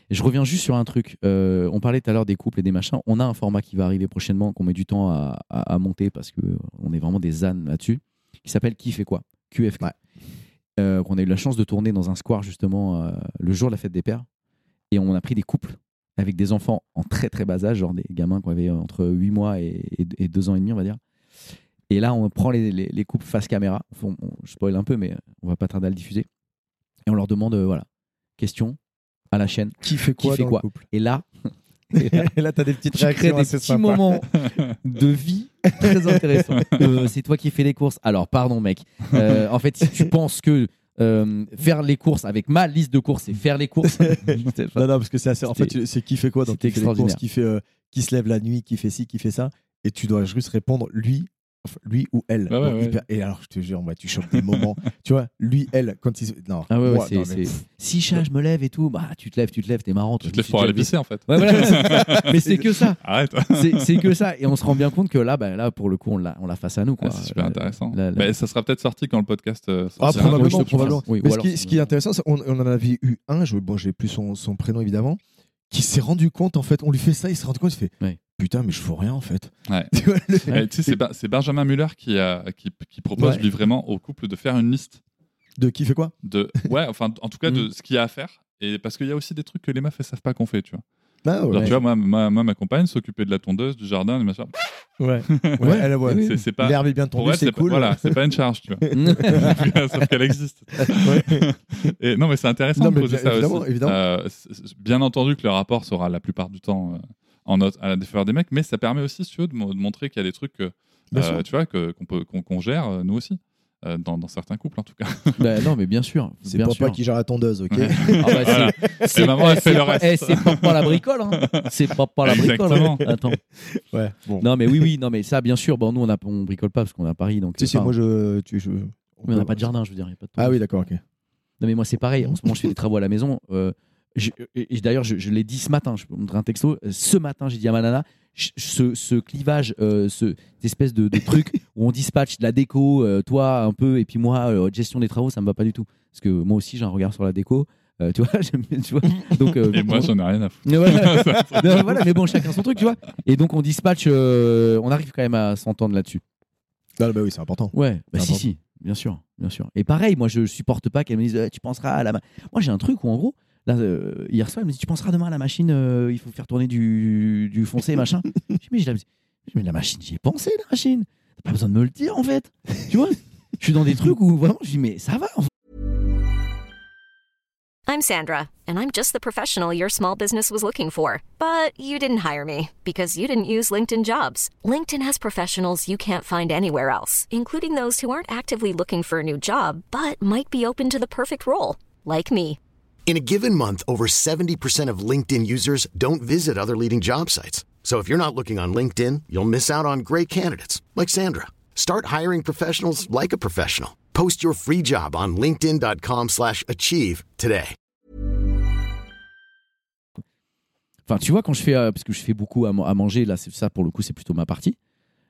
Et je reviens juste sur un truc. Euh, on parlait tout à l'heure des couples et des machins. On a un format qui va arriver prochainement, qu'on met du temps à, à, monter parce qu'on est vraiment des ânes là-dessus, qui s'appelle Qui fait quoi? QF. Ouais. qu'on a eu la chance de tourner dans un square justement le jour de la fête des pères. Et on a pris des couples avec des enfants en très très bas âge, genre des gamins qui avaient entre 8 mois et, et 2 ans et demi, on va dire. Et là, on prend les, les, couples face caméra. je spoil un peu, mais on va pas tarder à le diffuser. Et on leur demande, euh, voilà, question à la chaîne. Qui fait quoi, fait quoi couple Et là, (laughs) et là, tu as des petites (laughs) réactions des petits moments (laughs) de vie très intéressants. Euh, c'est toi qui fais les courses. Alors, pardon, mec. Euh, en fait, si tu penses que faire les courses avec ma liste de courses, c'est faire les courses. non, non, parce que c'est assez. En fait, c'est qui fait quoi dans qui fait les courses, qui fait, qui se lève la nuit, qui fait ci, qui fait ça, et tu dois juste répondre lui lui ou elle. Et alors, je te jure, bah, tu chopes des moments. (laughs) tu vois, lui, elle, quand il. Non. Ah ouais, c'est, Si chat, je me lève et tout, bah, tu te lèves, tu te lèves, t'es marrant. Tu te lèves pour aller pisser, en fait. (laughs) mais c'est que ça. Arrête. c'est, que ça. Et on se rend bien compte que là, bah, là pour le coup, on l'a, on l'a face à nous. Quoi. c'est super intéressant. mais ça sera peut-être sorti quand le podcast. Euh, ah, probablement. probablement. mais ce, qui, ce, qui, est intéressant, on, on, en avait eu un, je, bon, j'ai plus son, son prénom évidemment, qui s'est rendu compte, en fait, on lui fait ça, il s'est rendu compte, il fait putain, mais je fais rien en fait. Ouais. c'est Benjamin Muller qui, a, qui, qui propose lui vraiment au couple de faire une liste. De qui fait quoi? De, Ouais, enfin, en tout cas, de (laughs) mm. ce qu'il y a à faire. Et parce qu'il y a aussi des trucs que les meufs ne savent pas qu'on fait, tu vois. Ah, tu vois, moi, ma, ma compagne s'occupait de la tondeuse, du jardin, du machin. Ouais, (laughs) ouais, elle, ouais. C'est pas. L'herbe est bien tondue, c'est cool. Voilà, c'est pas une charge, tu vois. (laughs) Sauf qu'elle existe. Et non, mais c'est intéressant de poser ça évidemment, aussi. Évidemment. Euh, bien entendu que le rapport sera la plupart du temps euh, en note à la défaveur des mecs, mais ça permet aussi, si tu veux, de, montrer qu'il y a des trucs que, euh, tu vois, qu'on peut qu'on gère euh, nous aussi. Euh, dans, dans, certains couples en tout cas. (laughs) Bah, non, mais bien sûr. C'est papa qui gère la tondeuse, ok (laughs) ah bah, C'est maman, elle fait le reste. Eh, c'est papa la bricole, hein. C'est papa la bricole. Hein. Attends. Ouais. Bon. Non, mais oui, oui, non, mais ça, bien sûr. Bon, nous, on, a, on bricole pas parce qu'on est à Paris, donc. Si, si, moi, je, tu, je. Mais on n'a pas de jardin, je veux dire. Y a pas de ah oui, d'accord, ok. Non, mais moi, c'est pareil. En ce moment, je fais des travaux à la maison. Euh, D'ailleurs, je, je l'ai dit ce matin, je peux montrer un texto. Ce matin, j'ai dit à ma nana, ce, ce clivage, euh, ce, cette espèce de, de truc (laughs) où on dispatche de la déco, euh, toi un peu, et puis moi, euh, gestion des travaux, ça me va pas du tout. Parce que moi aussi, j'ai un regard sur la déco. Euh, tu vois, (laughs) tu vois donc, et moi, j'en ai rien à foutre. (laughs) voilà. mais bon, chacun son truc, tu vois. Et donc, on dispatche, on arrive quand même à s'entendre là-dessus. bah oui, c'est important. Ouais, bah si, si, bien sûr, bien sûr. Et pareil, moi, je supporte pas qu'elle me dise, tu penseras à la. Moi, j'ai un truc où, en gros, Là, euh, hier soir, elle me dit Tu penseras demain à la machine, euh, il faut faire tourner du, du foncé, machin. (laughs) je dis Mais, je mais la machine, j'y ai pensé, la machine. T'as pas besoin de me le dire, en fait. (laughs) tu vois? Je suis dans des trucs où vraiment, je dis Mais ça va, en fait. I'm Sandra, and I'm just the professional your small business was looking for. But you didn't hire me because you didn't use LinkedIn jobs. LinkedIn has professionals you can't find anywhere else, including those who aren't actively looking for a new job, but might be open to the perfect role, like me. In a given month, over 70% of LinkedIn users don't visit other leading job sites. So if you're not looking on LinkedIn, you'll miss out on great candidates like Sandra. Start hiring professionals like a professional. Post your free job on linkedin.com/achieve today. Enfin, tu vois quand je fais euh, parce que je fais beaucoup à, à manger là, ça pour le coup, c'est plutôt ma partie.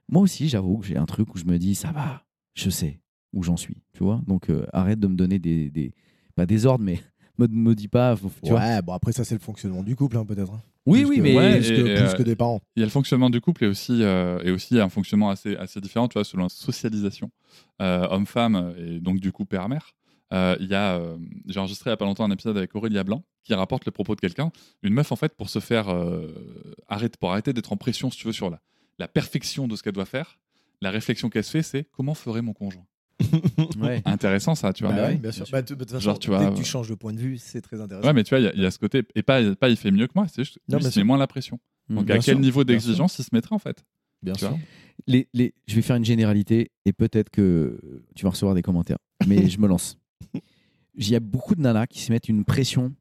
Moi aussi, j'avoue que j'ai un truc où je me dis ça va, je sais où j'en suis, tu vois. Donc euh, arrête de me donner des, des pas des ordres mais me, me dis pas. Tu ouais, bon après ça c'est le fonctionnement du couple hein, peut-être. Hein. Oui, oui, mais plus, que, euh, des parents. Il y a le fonctionnement du couple et aussi, euh, et aussi un fonctionnement assez, assez différent, tu vois, selon la socialisation euh, homme-femme et donc du coup père-mère. Euh, il y a, euh, j'ai enregistré il n'y a pas longtemps un épisode avec Aurélia Blanc qui rapporte le propos de quelqu'un. Une meuf, en fait, pour se faire arrêter, pour arrêter d'être en pression, si tu veux, sur la, la perfection de ce qu'elle doit faire, la réflexion qu'elle se fait, c'est comment ferait mon conjoint? Ouais. (laughs) Intéressant ça, tu vois. Bah bien sûr. Bah, Genre, tu vois, dès que tu changes de point de vue, c'est très intéressant. Ouais, mais tu vois, il y, a ce côté. Et pas, pas il fait mieux que moi, c'est juste il met moins la pression. Mmh. Donc, à quel niveau d'exigence il se mettrait en fait? Bien sûr. Les, les, je vais faire une généralité et peut-être que tu vas recevoir des commentaires, mais (laughs) je me lance. Il y a beaucoup de nanas qui se mettent une pression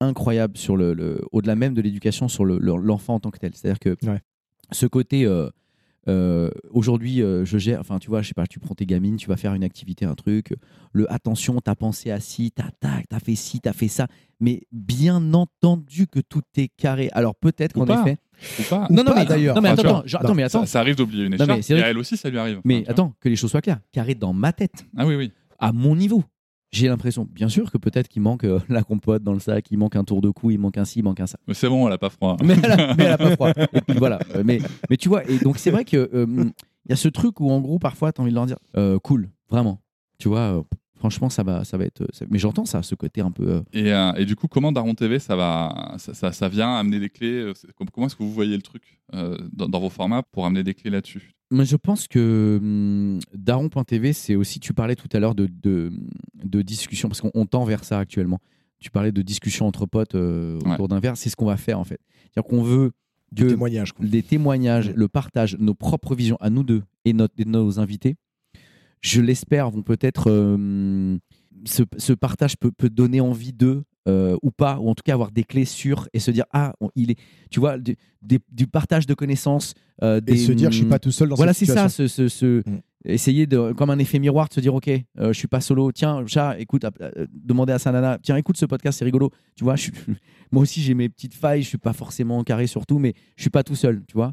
incroyable sur le, le au-delà même de l'éducation sur l'enfant en tant que tel. C'est-à-dire que ce côté euh, euh, aujourd'hui, euh, je gère, enfin, tu vois, je sais pas, tu prends tes gamines, tu vas faire une activité, un truc. Le attention, t'as pensé à ci, t'as t'as fait ci, t'as fait ça. Mais bien entendu que tout est carré. Alors peut-être qu'en effet. Ou pas. Non, non, mais d'ailleurs. Non, mais attends, attends, mais attends. Ça, arrive d'oublier une écharpe. et à elle aussi, ça lui arrive. mais attends, que les choses soient claires. Carré dans ma tête. Ah oui, oui. À mon niveau j'ai l'impression, bien sûr, que peut-être qu'il manque euh, la compote dans le sac, il manque un tour de cou, il manque un ci, il manque un ça. Mais c'est bon, elle a pas froid. mais, elle a, pas (laughs) froid. Et puis voilà. Euh, mais, mais tu vois, et donc c'est vrai qu'il euh, il y a ce truc où en gros, parfois, tu as envie de leur dire cool, vraiment. Tu vois, franchement, ça va, ça va être. Mais j'entends ça, ce côté un peu. Et, et, du coup, comment Daron TV, ça, va, ça, ça, vient amener des clés Comment est-ce que vous voyez le truc dans, dans, vos formats pour amener des clés là-dessus? Je pense que hum, Daron.tv, c'est aussi, tu parlais tout à l'heure de, de, de, discussion, parce qu'on tend vers ça actuellement. Tu parlais de discussion entre potes euh, autour d'un verre, c'est ce qu'on va faire en fait. C'est-à-dire qu'on veut du témoignage, des témoignages, le partage, nos propres visions à nous deux et, notre, nos invités, je l'espère, vont peut-être. Hum, ce, ce, partage peut, peut donner envie d'eux euh, ou pas, ou en tout cas avoir des clés sûres et se dire ah il est, tu vois, du, partage de connaissances, euh, et se dire je suis pas tout seul dans voilà, cette situation. Voilà, c'est ça, ce, mm. essayer de comme un effet miroir de se dire ok, euh, je suis pas solo. Tiens, chat, écoute, demander à sa nana, tiens, écoute ce podcast, c'est rigolo. Tu vois, je (laughs) moi aussi j'ai mes petites failles, je suis pas forcément carré sur tout, mais je suis pas tout seul, tu vois.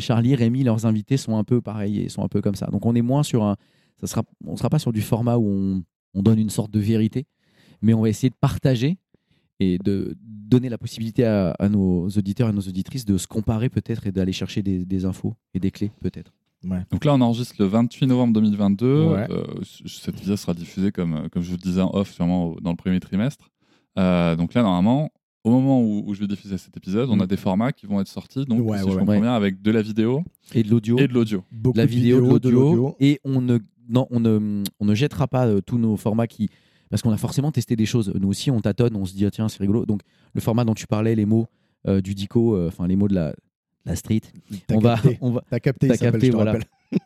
Charlie, Rémi, leurs invités sont un peu pareils et sont un peu comme ça. Donc on est moins sur un, ça sera, on sera pas sur du format où on, on donne une sorte de vérité mais on va essayer de partager et de donner la possibilité à, nos auditeurs et nos auditrices de se comparer peut-être et d'aller chercher des, infos et des clés peut-être. Donc là, on enregistre le 28 novembre 2022. Euh, cette vidéo sera diffusée, comme, comme je vous le disais en off, sûrement dans le premier trimestre. Euh, donc là, normalement, au moment où, je vais diffuser cet épisode, on a mm. des formats qui vont être sortis. Donc, si je comprends bien, avec de la vidéo et de l'audio. Et de l'audio. La vidéo, de l'audio. Et on ne, non, on, ne, on ne jettera pas euh, tous nos formats qui parce qu'on a forcément testé des choses. Nous aussi, on tâtonne, on se dit, ah, tiens, c'est rigolo. Donc, le format dont tu parlais, les mots euh, du dico, euh, enfin, les mots de la, la street, on va, on va. T'as capté, as capté voilà.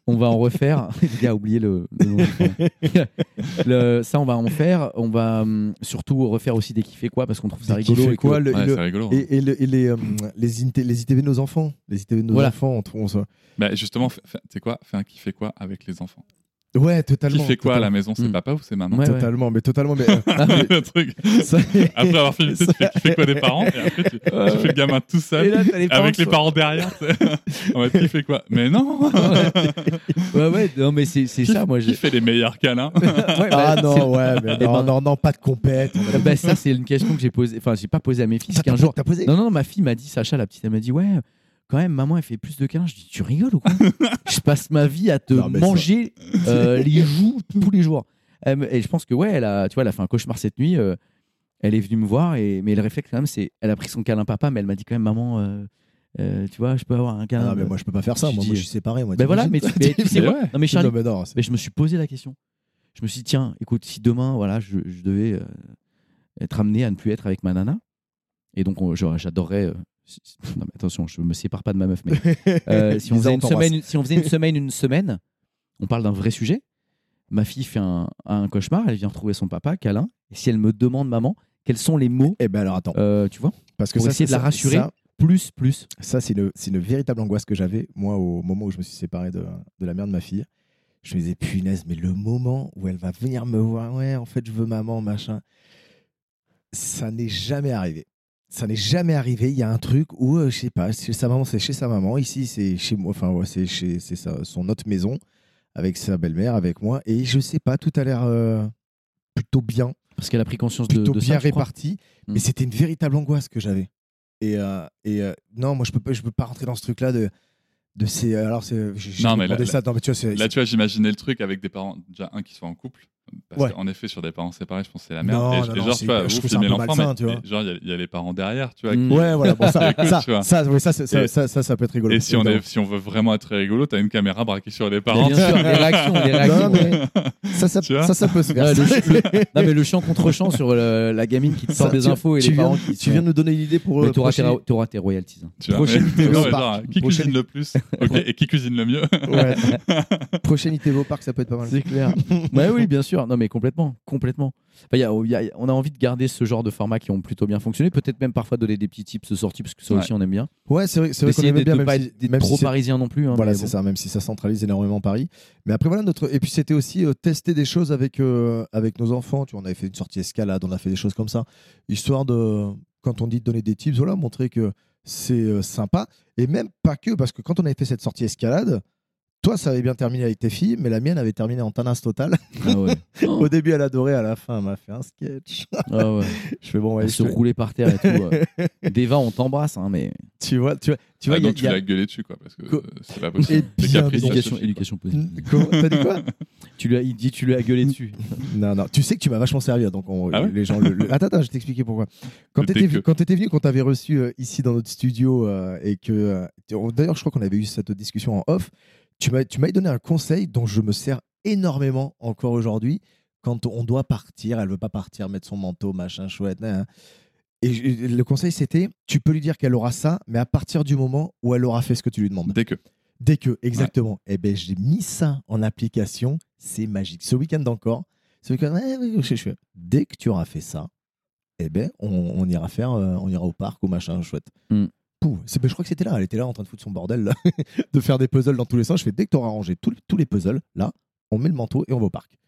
on va en refaire. (laughs) Le gars a oublié le, nom. (laughs) ça, on va en faire. On va hum, surtout refaire aussi des kiffés quoi, parce qu'on trouve ça rigolo. Et, quoi, le, rigolo. et, et, les, hum, les, les, ITV de nos enfants. Les ITV de nos enfants, on trouve ça. Bah, justement, tu sais quoi Fais un kiffé quoi avec les enfants. Ouais, totalement. Qui fait quoi à la maison C'est mm. papa ou c'est maman Totalement, mais totalement. Mais, euh, (laughs) le truc. Après avoir fait tu fais, tu fais quoi des parents Et après, tu, tu, fais le gamin tout seul, avec les parents derrière. (laughs) en mode, qui fait quoi Mais non Ouais, ouais, non, mais c'est ça, moi. Qui fait les meilleurs câlins (laughs) Ah non, ouais, mais eh non, ben, non, non, pas de compète. Bah, ça, c'est une question que j'ai posée. Enfin, j'ai pas posé à mes fils qu'un jour. T'as posé Non, non, ma fille m'a dit, Sacha, la petite, elle m'a dit, ouais quand même, maman, elle fait plus de câlins. Je dis, tu rigoles ou quoi (laughs) Je passe ma vie à te manger euh, (laughs) les joues tous les jours. Et je pense que, ouais, elle a, tu vois, elle a fait un cauchemar cette nuit. Euh, elle est venue me voir, et, mais le réflexe, quand même, c'est. Elle a pris son câlin papa, mais elle m'a dit quand même, maman. Euh, tu vois, je peux avoir un câlin. Non, mais moi, je peux pas faire ça. Moi, je suis séparé. Moi, ben voilà, mais tu, sais quoi Non, mais Charlie, mais je me suis posé la question. Je me suis dit, tiens, écoute, si demain, voilà, je, devais être amené à ne plus être avec ma nana, et donc j'adorerais non, mais attention, je me sépare pas de ma meuf, mais euh, (laughs) si, on faisait une semaine, si on faisait une semaine, une semaine, on parle d'un vrai sujet. Ma fille fait un, un, cauchemar, elle vient retrouver son papa, câlin, et si elle me demande, maman, quels sont les mots Eh ben alors attends, euh, tu vois, parce que pour essayer de la rassurer. plus, plus. Ça, c'est une, une, véritable angoisse que j'avais, moi, au moment où je me suis séparé de, de la mère de ma fille. Je me disais, punaise, mais le moment où elle va venir me voir, ouais, en fait, je veux maman, machin, ça n'est jamais arrivé ça n'est jamais arrivé. Il y a un truc où, euh, je sais pas, chez sa maman, c'est chez sa maman. Ici, c'est chez moi. Enfin, ouais, c'est chez c'est son autre maison avec sa belle-mère, avec moi. Et je sais pas, tout a l'air euh, plutôt bien. Parce qu'elle a pris conscience plutôt de, bien ça, réparti. Mais hmm. c'était une véritable angoisse que j'avais. Et, euh, et non, moi, je peux pas, je peux pas rentrer dans ce truc-là de de ces alors c'est non mais là, ça, non, mais tu vois, là tu vois j'imaginais le truc avec des parents déjà un qui soit en couple Parce qu'en effet, sur des parents séparés, je pense que c'est la merde. Non, et, non, genre, tu vois, vous filmez l'enfant, mais, genre, il y, a les parents derrière, tu vois. Mm. Ouais, voilà, bon, (laughs) ça, ça, ça, oui, ça, ça, ça, ça, peut être rigolo. Et si on, est, si on veut vraiment être rigolo, t'as une caméra braquée sur les parents. Bien sûr, les réactions, les (laughs) réactions. ça, ça, ça, ça, peut se faire. (laughs) non, mais le chant contre chant sur la gamine qui te sort des infos et les parents qui. Tu viens de nous donner une idée pour. Tu auras tes royalties. Prochaine Qui cuisine le plus Et qui cuisine le mieux Prochaine ITV Park, ça peut être pas mal. C'est clair. Oui, bien sûr. Non, mais complètement complètement. on a envie de garder ce genre de format qui ont plutôt bien fonctionné. Peut-être même parfois donner des petits tips sortis parce que ça aussi on aime bien. Ouais, c'est vrai, c'est vrai qu'on aime bien. Pas être trop parisien non plus. Hein, voilà, c'est ça. Même si ça centralise énormément Paris. Mais après voilà notre. Et puis c'était aussi euh, tester des choses avec euh, avec nos enfants. Tu vois, on avait fait une sortie escalade, on a fait des choses comme ça, histoire de quand on dit de donner des tips, voilà, montrer que c'est euh, sympa. Et même pas que parce que quand on avait fait cette sortie escalade toi, ça avait bien terminé avec tes filles, mais la mienne avait terminé en tanasse total. Ah (laughs) Au début, elle adorait, à la fin, elle m'a fait un sketch. Ah ouais. (laughs) Je fais bon, elle se rouler par terre et tout. (laughs) Deva, on t'embrasse, hein, mais. Tu vois, tu vois, tu vois. Ah, donc tu l'as gueulé dessus, quoi, parce que c'est pas possible. éducation, éducation positive. T'as dit quoi tu lui as, Il dit, tu lui as gueulé dessus. non, non. Tu sais que tu m'as vachement servi, donc ah les gens. Attends, attends, je vais t'expliquer pourquoi. Quand tu étais venu, quand t'avais reçu euh, ici dans notre studio euh, et que, euh, d'ailleurs, je crois qu'on avait eu cette discussion en off tu m'as donné un conseil dont je me sers énormément encore aujourd'hui. Quand on doit partir, elle veut pas partir, mettre son manteau, machin chouette. Hein. Et le conseil, c'était tu peux lui dire qu'elle aura ça, mais à partir du moment où elle aura fait ce que tu lui demandes. Dès que. Dès que, exactement. Et eh ben, j'ai mis ça en application. C'est magique. Ce week-end encore, ce week-end, dès que tu auras fait ça, eh ben, on, ira faire, euh, on ira au parc ou machin chouette. Hmm je crois que c'était là, elle était là en train de foutre son bordel, (laughs) de faire des puzzles dans tous les sens. Je fais dès que tu auras rangé tous les puzzles, là, on met le manteau et on va au parc.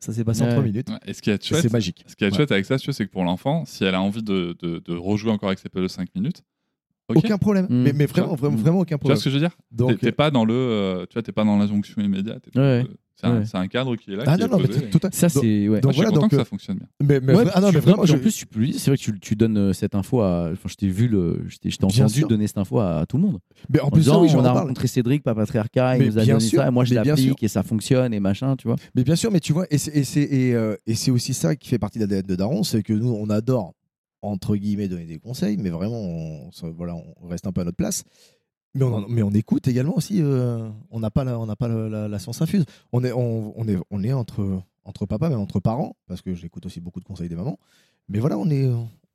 Ça s'est passé en 3 minutes. Et ce qui est chouette, c'est magique. Ce qui est chouette avec ça, c'est que pour l'enfant, si elle a envie de, de, rejouer encore avec ses puzzles 5 minutes, Aucun problème. Mm. Mais, vraiment, vraiment, vraiment, aucun problème. Tu vois ce que je veux dire? Donc, t'es, pas dans le, euh, tu vois, t'es pas dans l'injonction immédiate. C'est un, cadre qui est là. Ah non, non, mais tout à... ça c'est. Ouais. Donc, je suis content que ça fonctionne bien. Mais, mais, ah non, mais vraiment, en plus, c'est vrai que tu, tu donnes euh, cette info à. Enfin, je t'ai vu le, je t'ai entendu donner cette info à, tout le monde. Mais en, plus, oui, on a rencontré Cédric, pas patriarcat, il nous a donné ça, et moi je l'applique et ça fonctionne et machin, tu vois. Mais bien sûr, mais tu vois, et c'est euh, aussi ça qui fait partie de l'ADN de Daron, c'est que nous, on adore entre guillemets donner des conseils, mais vraiment, on, voilà, on reste un peu à notre place. Mais on, mais on écoute également aussi. Euh, on n'a pas, la, on pas la, science infuse. On est, on, est, on est entre, entre papa, mais entre parents, parce que j'écoute aussi beaucoup de conseils des mamans. Mais voilà, on, est,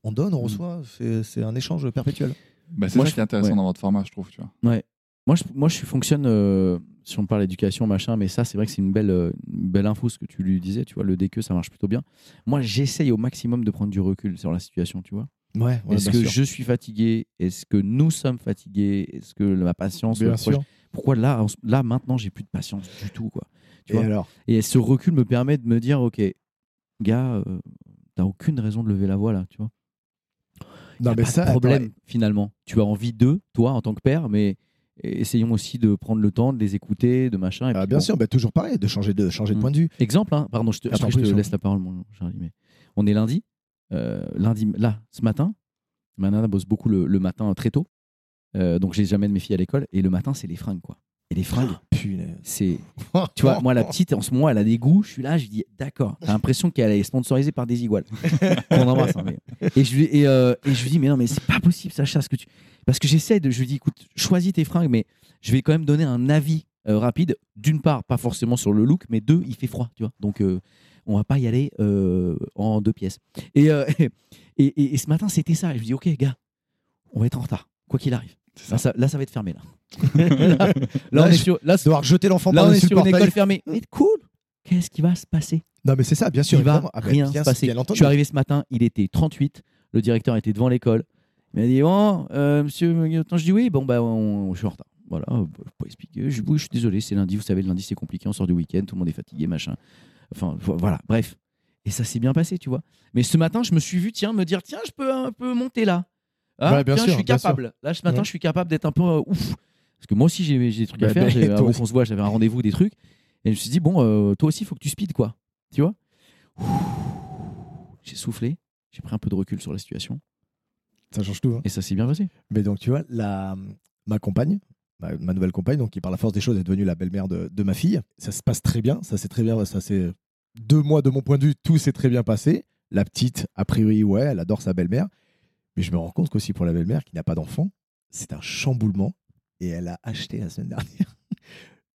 on donne, on reçoit. C'est un échange perpétuel. Bah, c'est ça qui est intéressant dans votre format, je trouve. Tu vois. Ouais. Moi, je, moi, je fonctionne, euh, si on parle d'éducation, machin, mais ça, c'est vrai que c'est une belle, une belle info ce que tu lui disais, tu vois, le DQ, ça marche plutôt bien. Moi, j'essaye au maximum de prendre du recul sur la situation, tu vois. Est-ce que je suis fatigué? Est-ce que nous sommes fatigués? Est-ce que ma patience Pourquoi là, là maintenant, j'ai plus de patience du tout, quoi? Tu et vois? alors? Et ce recul me permet de me dire, ok, gars, euh, t'as aucune raison de lever la voix là, tu vois? Non, mais pas ça, de problème finalement. Tu as envie d'eux, toi, en tant que père, mais essayons aussi de prendre le temps de les écouter, de machin. Et ah, bien sûr, bah, toujours pareil, de changer de, changer de mm. point de vue. Exemple, hein, pardon, je te, après, je te laisse la parole, mon Charlie, mais on est lundi? Euh, lundi, là, ce matin, ma nana bosse beaucoup le, matin très tôt. Euh, donc, j'amène mes filles à l'école. Et le matin, c'est les fringues, quoi. Et les fringues, oh, c'est. Tu vois, moi, la petite, en ce moment, elle a des goûts. Je suis là, je dis, d'accord. T'as l'impression qu'elle est sponsorisée par des (laughs) iguales. On embrasse. Hein, et, je, et, euh, et, je lui dis, mais non, mais c'est pas possible, Sacha, ce que tu. Parce que j'essaie de. Je lui dis, écoute, choisis tes fringues, mais je vais quand même donner un avis rapide. D'une part, pas forcément sur le look, mais deux, il fait froid, tu vois. Donc, on va pas y aller euh, en deux pièces. Euh, (laughs) et, et, ce matin, c'était ça. Et je me dis, ok, gars, on va être en retard, quoi qu'il arrive. Là ça. là ça, va être fermé. Là, (laughs) là, on est sur, là, devoir jeter l'enfant là, on est sur une école fermée. Mais cool. Qu'est-ce qui va se passer? Non, mais c'est ça, bien sûr. Il va ah, rien se passer. Je suis arrivé ce matin, il était 38. Le directeur était devant l'école. Il m'a dit Bon, euh, monsieur, je dis oui. Bon, bah, on, je suis en retard. Voilà, pas expliquer. Je, je suis désolé, c'est lundi. Vous savez, le lundi, c'est compliqué. On sort du week-end, tout le monde est fatigué, machin. Enfin, voilà, bref. Et ça s'est bien passé, tu vois. Mais ce matin, je me suis vu, tiens, me dire, tiens, je peux un peu monter là. Ah, tiens, je suis capable. Là, ce matin, je suis capable d'être un peu euh, ouf. Parce que moi aussi, j'ai des trucs à bah, faire. (laughs) avant qu'on se voit, j'avais un rendez-vous, des trucs. Et je me suis dit, bon, euh, toi aussi, il faut que tu speed, quoi. Tu vois? J'ai soufflé. J'ai pris un peu de recul sur la situation. Ça change tout. Hein. Et ça s'est bien passé. Mais donc, tu vois, la... ma compagne, ma, nouvelle compagne, donc qui par la force des choses est devenue la belle-mère de, ma fille. Ça se passe très bien, ça c'est très bien, ça c'est deux mois, de mon point de vue, tout s'est très bien passé. La petite, a priori, ouais, elle adore sa belle-mère. Mais je me rends compte qu'aussi pour la belle-mère, qui n'a pas d'enfant, c'est un chamboulement. Et elle a acheté la semaine dernière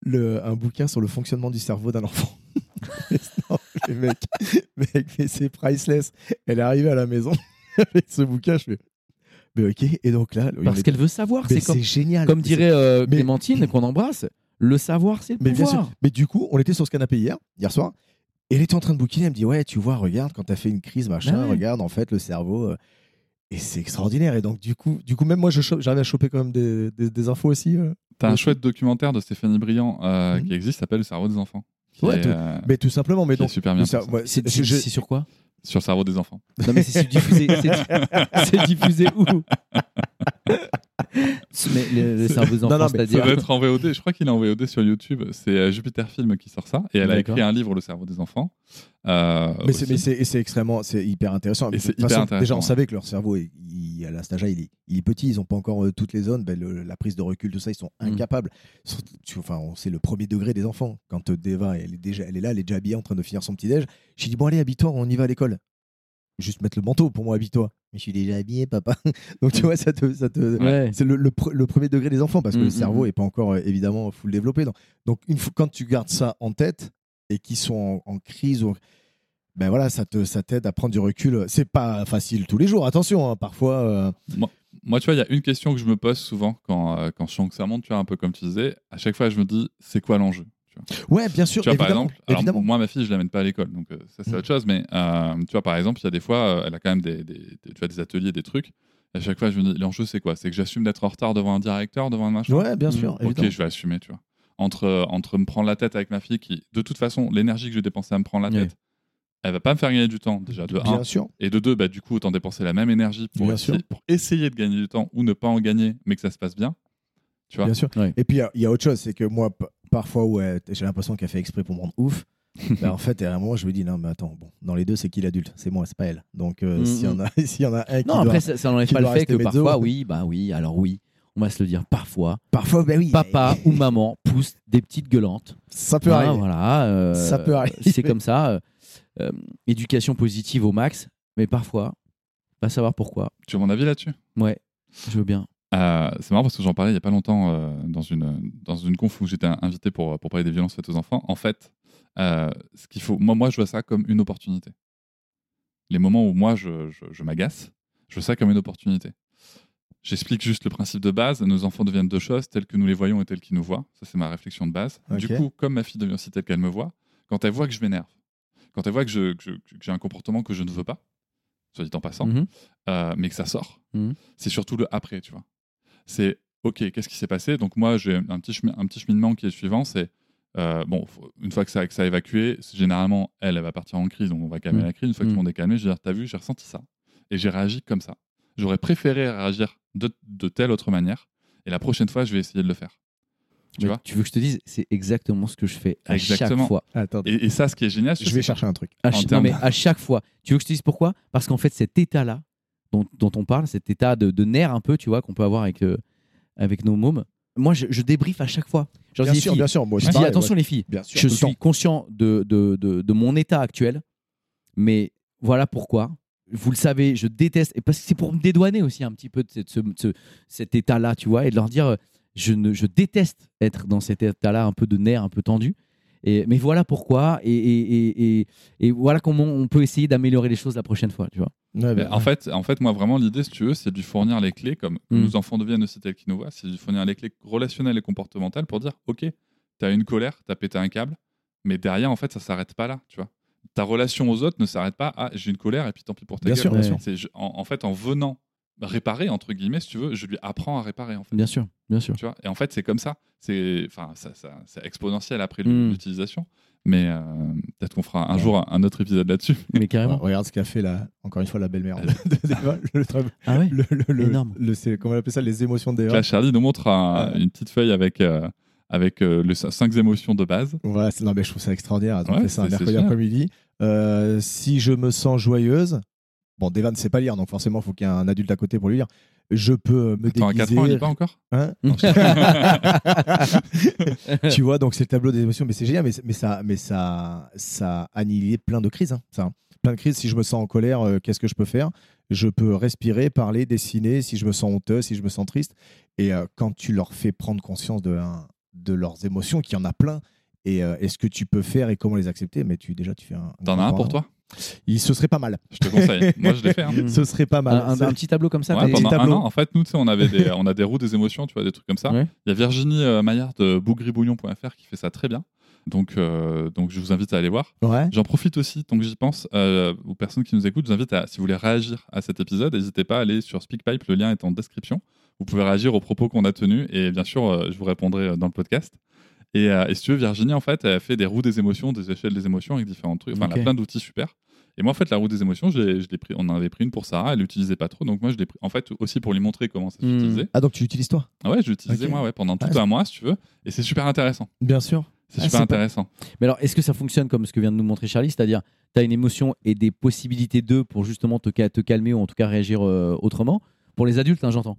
(laughs) un bouquin sur le fonctionnement du cerveau d'un enfant. (laughs) mec, mais c'est priceless. Elle est arrivée à la maison (laughs) avec ce bouquin, je fais. Mais ok, et donc là. Parce qu'elle veut savoir, c'est comme, génial. Comme dirait euh, Clémentine, qu'on embrasse, le savoir, c'est le mais pouvoir. Bien sûr. Mais du coup, on était sur ce canapé hier, hier soir, et elle était en train de bouquiner, elle me dit Ouais, tu vois, regarde, quand t'as fait une crise, machin, regarde, en fait, le cerveau. Euh, et c'est extraordinaire. Et donc, du coup, du coup même moi, j'arrive à choper quand même des, des, infos aussi. Euh, T'as un chouette documentaire de Stéphanie Briand euh, mhm. qui existe, s'appelle Le cerveau des enfants. Ouais, mais tout simplement. Mais donc, super bien. C'est sur quoi? Sur le cerveau des enfants. Non, mais c'est diffusé, (laughs) diffusé où? Mais le, cerveau des enfants, c'est-à-dire. Ça doit être en VOD. Je crois qu'il est en VOD sur YouTube. C'est euh, Jupiter Film qui sort ça. Et elle a écrit un livre, Le cerveau des enfants. Euh, mais c'est extrêmement, c'est hyper intéressant. Et hyper intéressant. Déjà, on savait que leur cerveau, il, à la stage il est, il est petit. Ils n'ont pas encore euh, toutes les zones. Ben, la prise de recul, tout ça, ils sont mm. incapables. Enfin, c'est le premier degré des enfants. Quand Deva, elle est déjà, elle est là, elle est déjà habillée en train de finir son petit déj. J'ai dit bon allez, habille-toi, on y va à l'école juste mettre le manteau pour moi, habille-toi. Mais je suis déjà habillé, papa. (laughs) Donc tu vois, ça te, ça te... c'est le, le, premier degré des enfants parce que le mm, mm, cerveau n'est mm. pas encore euh, évidemment full développé. Donc, donc une fois, quand tu gardes ça en tête et qu'ils sont en, crise ou ben voilà, ça te ça t'aide à prendre du recul. C'est pas facile tous les jours, attention. Hein, parfois. Euh, moi, moi, tu vois, il y a une question que je me pose souvent quand, euh, quand je sens que ça monte, tu vois, un peu comme tu disais. À chaque fois, je me dis, c'est quoi l'enjeu? Ouais, bien sûr. Tu vois, par exemple, alors, moi, ma fille, je l'amène pas à l'école, donc euh, ça, c'est mm. autre chose. Mais euh, tu vois, par exemple, il y a des fois, euh, elle a quand même des, des, tu vois, des ateliers, des trucs. à chaque fois, je me dis, l'enjeu, c'est quoi? C'est que j'assume d'être en retard devant un directeur, devant un machin? Ouais, bien sûr. Mm. Ok, je vais assumer, tu vois. Entre, entre me prendre la tête avec ma fille, qui, de toute façon, l'énergie que je dépenser à me prendre la tête, elle va pas me faire gagner du temps, déjà, de bien Sûr. Et de deux, bah, du coup, autant dépenser la même énergie pour, essayer, pour essayer de gagner du temps ou ne pas en gagner, mais que ça se passe bien. Tu vois? Bien sûr. Et puis, il y, a autre chose, c'est que moi, parfois où j'ai l'impression qu'elle fait exprès pour me rendre ouf. (laughs) bah, en fait, à un moment, je me dis non, mais attends, bon, dans les deux, c'est qui l'adulte? C'est moi, c'est pas elle. Donc, euh, mm, s'il y, en a, (laughs) y en a un qui. Non, après, ça n'enlève pas le fait que parfois, oui, bah oui, alors oui, on va se le dire parfois. Parfois, bah oui. Papa (laughs) ou maman pousse des petites gueulantes. Ça peut arriver. Voilà. Euh, ça peut arriver. C'est comme ça. Euh, éducation positive au max, mais parfois, pas savoir pourquoi. Tu as mon avis là-dessus? Ouais, je veux bien. Euh, c'est marrant parce que j'en parlais il n'y a pas longtemps euh, dans, une, dans une conf où j'étais invité pour, pour parler des violences faites aux enfants. En fait, euh, ce qu'il faut, moi, moi, je vois ça comme une opportunité. Les moments où moi, je, je, m'agace, je vois ça comme une opportunité. J'explique juste le principe de base. Nos enfants deviennent deux choses, telles que nous les voyons et telles qu'ils nous voient. Ça, c'est ma réflexion de base. Du coup, comme ma fille devient aussi telle qu'elle me voit, quand elle voit que je m'énerve, quand elle voit que, je, j'ai un comportement que je ne veux pas, soit dit en passant, mhm. mais que ça sort, mhm. c'est surtout le après, tu vois c'est OK, qu'est-ce qui s'est passé? Donc moi, j'ai un petit, un petit cheminement qui est suivant, c'est euh, bon, une fois que ça, que ça a évacué, généralement, elle, elle va partir en crise, donc on va calmer mmh. la crise. Une fois qu'ils vont mmh. décalmer, je vais dire, t'as vu, j'ai ressenti ça. Et j'ai réagi comme ça. J'aurais préféré réagir de, de, telle autre manière. Et la prochaine fois, je vais essayer de le faire. Tu, vois? tu veux que je te dise, c'est exactement ce que je fais à chaque fois. Et, ça, ce qui est génial, je vais chercher un truc. À, non, mais à chaque fois. Tu veux que je te dise pourquoi? Parce qu'en fait, cet état-là, dont, on parle, cet état de, de nerf un peu, tu vois, qu'on peut avoir avec, euh, avec nos mômes. Moi, je, je débriefe à chaque fois. bien, sûr, bien sûr, je dis attention les filles. je suis conscient de, de, de, mon état actuel, mais voilà pourquoi. Vous le savez, je déteste, et parce que c'est pour me dédouaner aussi un petit peu de, ce, cet état-là, tu vois, et de leur dire, je, ne, je déteste être dans cet état-là un peu de nerf, un peu tendu mais voilà pourquoi, et, et, voilà comment on peut essayer d'améliorer les choses la prochaine fois, tu vois. en, fait, en fait, moi, vraiment, l'idée, si tu veux, c'est de lui fournir les clés, comme mm. nos enfants deviennent aussi tels qu'ils nous voient, c'est de lui fournir les clés relationnelles et comportementales pour dire, OK, tu as une colère, tu as pété un câble, mais derrière, en fait, ça s'arrête pas là, tu vois. Ta relation aux autres ne s'arrête pas à j'ai une colère et puis tant pis pour ta bien gueule. Sûr, en, fait, en venant réparer entre guillemets si tu veux je lui apprends à réparer en fait. Bien sûr bien sûr. Tu vois et en fait c'est comme ça. C'est enfin ça, c'est exponentiel après hmm. l'utilisation. Mais euh, peut-être qu'on fera un jour un, autre épisode là-dessus. (laughs) Mais carrément. Regarde ce qu'a fait là encore une fois la belle-mère le, ah ouais le, énorme. le, comment on appelle ça les émotions des là Charlie nous montre une petite feuille avec euh, avec euh, les cinq émotions de base. Voilà non mais je trouve ça extraordinaire. Ça un mercredi après-midi. Si je me sens joyeuse Bon, Devan ne sait pas lire, donc forcément, il faut qu'il y ait un adulte à côté pour lui lire. Je peux me Attends, déguiser. à 4 ans, lit pas encore Hein (laughs) tu vois, donc c'est le tableau des émotions, mais c'est génial, mais, mais, ça, mais ça, ça a annihilé plein de crises. hein, ça. Plein de crises. Si je me sens en colère, euh, qu'est-ce que je peux faire? Je peux respirer, parler, dessiner. Si je me sens honteux, si je me sens triste. Et euh, quand tu leur fais prendre conscience de, un- de leurs émotions, qu'il y en a plein, et, euh, et ce que tu peux faire et comment les accepter, mais tu déjà tu fais un. T'en as un pour toi? Il ce serait pas mal. Je te conseille. (laughs) Moi, je l'ai fait. hein. Ce serait pas mal. un, un- C'est- un petit tableau comme ça. Ouais, pendant un an, en fait, nous, tu sais, on, avait des, on a des roues des émotions, tu vois, des trucs comme ça. Ouais. Il y a Virginie euh, Maillard de bougribouillon.fr qui fait ça très bien. Donc, euh, donc, je vous invite à aller voir. Ouais. J'en profite aussi, tant que j'y pense, euh, aux personnes qui nous écoutent, je vous invite à, si vous voulez réagir à cet épisode, n'hésitez pas à aller sur SpeakPipe, le lien est en description. Vous pouvez réagir aux propos qu'on a tenus et bien sûr, euh, je vous répondrai dans le podcast. Et, euh, et si tu veux, Virginie, en fait, elle a fait des roues des émotions, des échelles des émotions avec différents trucs. Enfin, elle a plein d'outils super. Et moi, en fait, la roue des émotions, je l'ai- je l'ai pris, on en avait pris une pour Sarah, elle l'utilisait pas trop. Donc, moi, je l'ai pris, en fait, aussi pour lui montrer comment ça Hmm. s'utilisait. Ah, donc tu l'utilises toi? Ah ouais, je l'utilisais moi ouais, pendant tout Ah, un mois, si tu veux. Et c'est super intéressant. Bien sûr. C'est Ah, super c'est pas- intéressant. Mais alors, est-ce que ça fonctionne comme ce que vient de nous montrer Charlie C'est-à-dire, tu as une émotion et des possibilités d'eux pour justement te, ca- te calmer ou en tout cas réagir euh, autrement? Pour les adultes, hein, j'entends.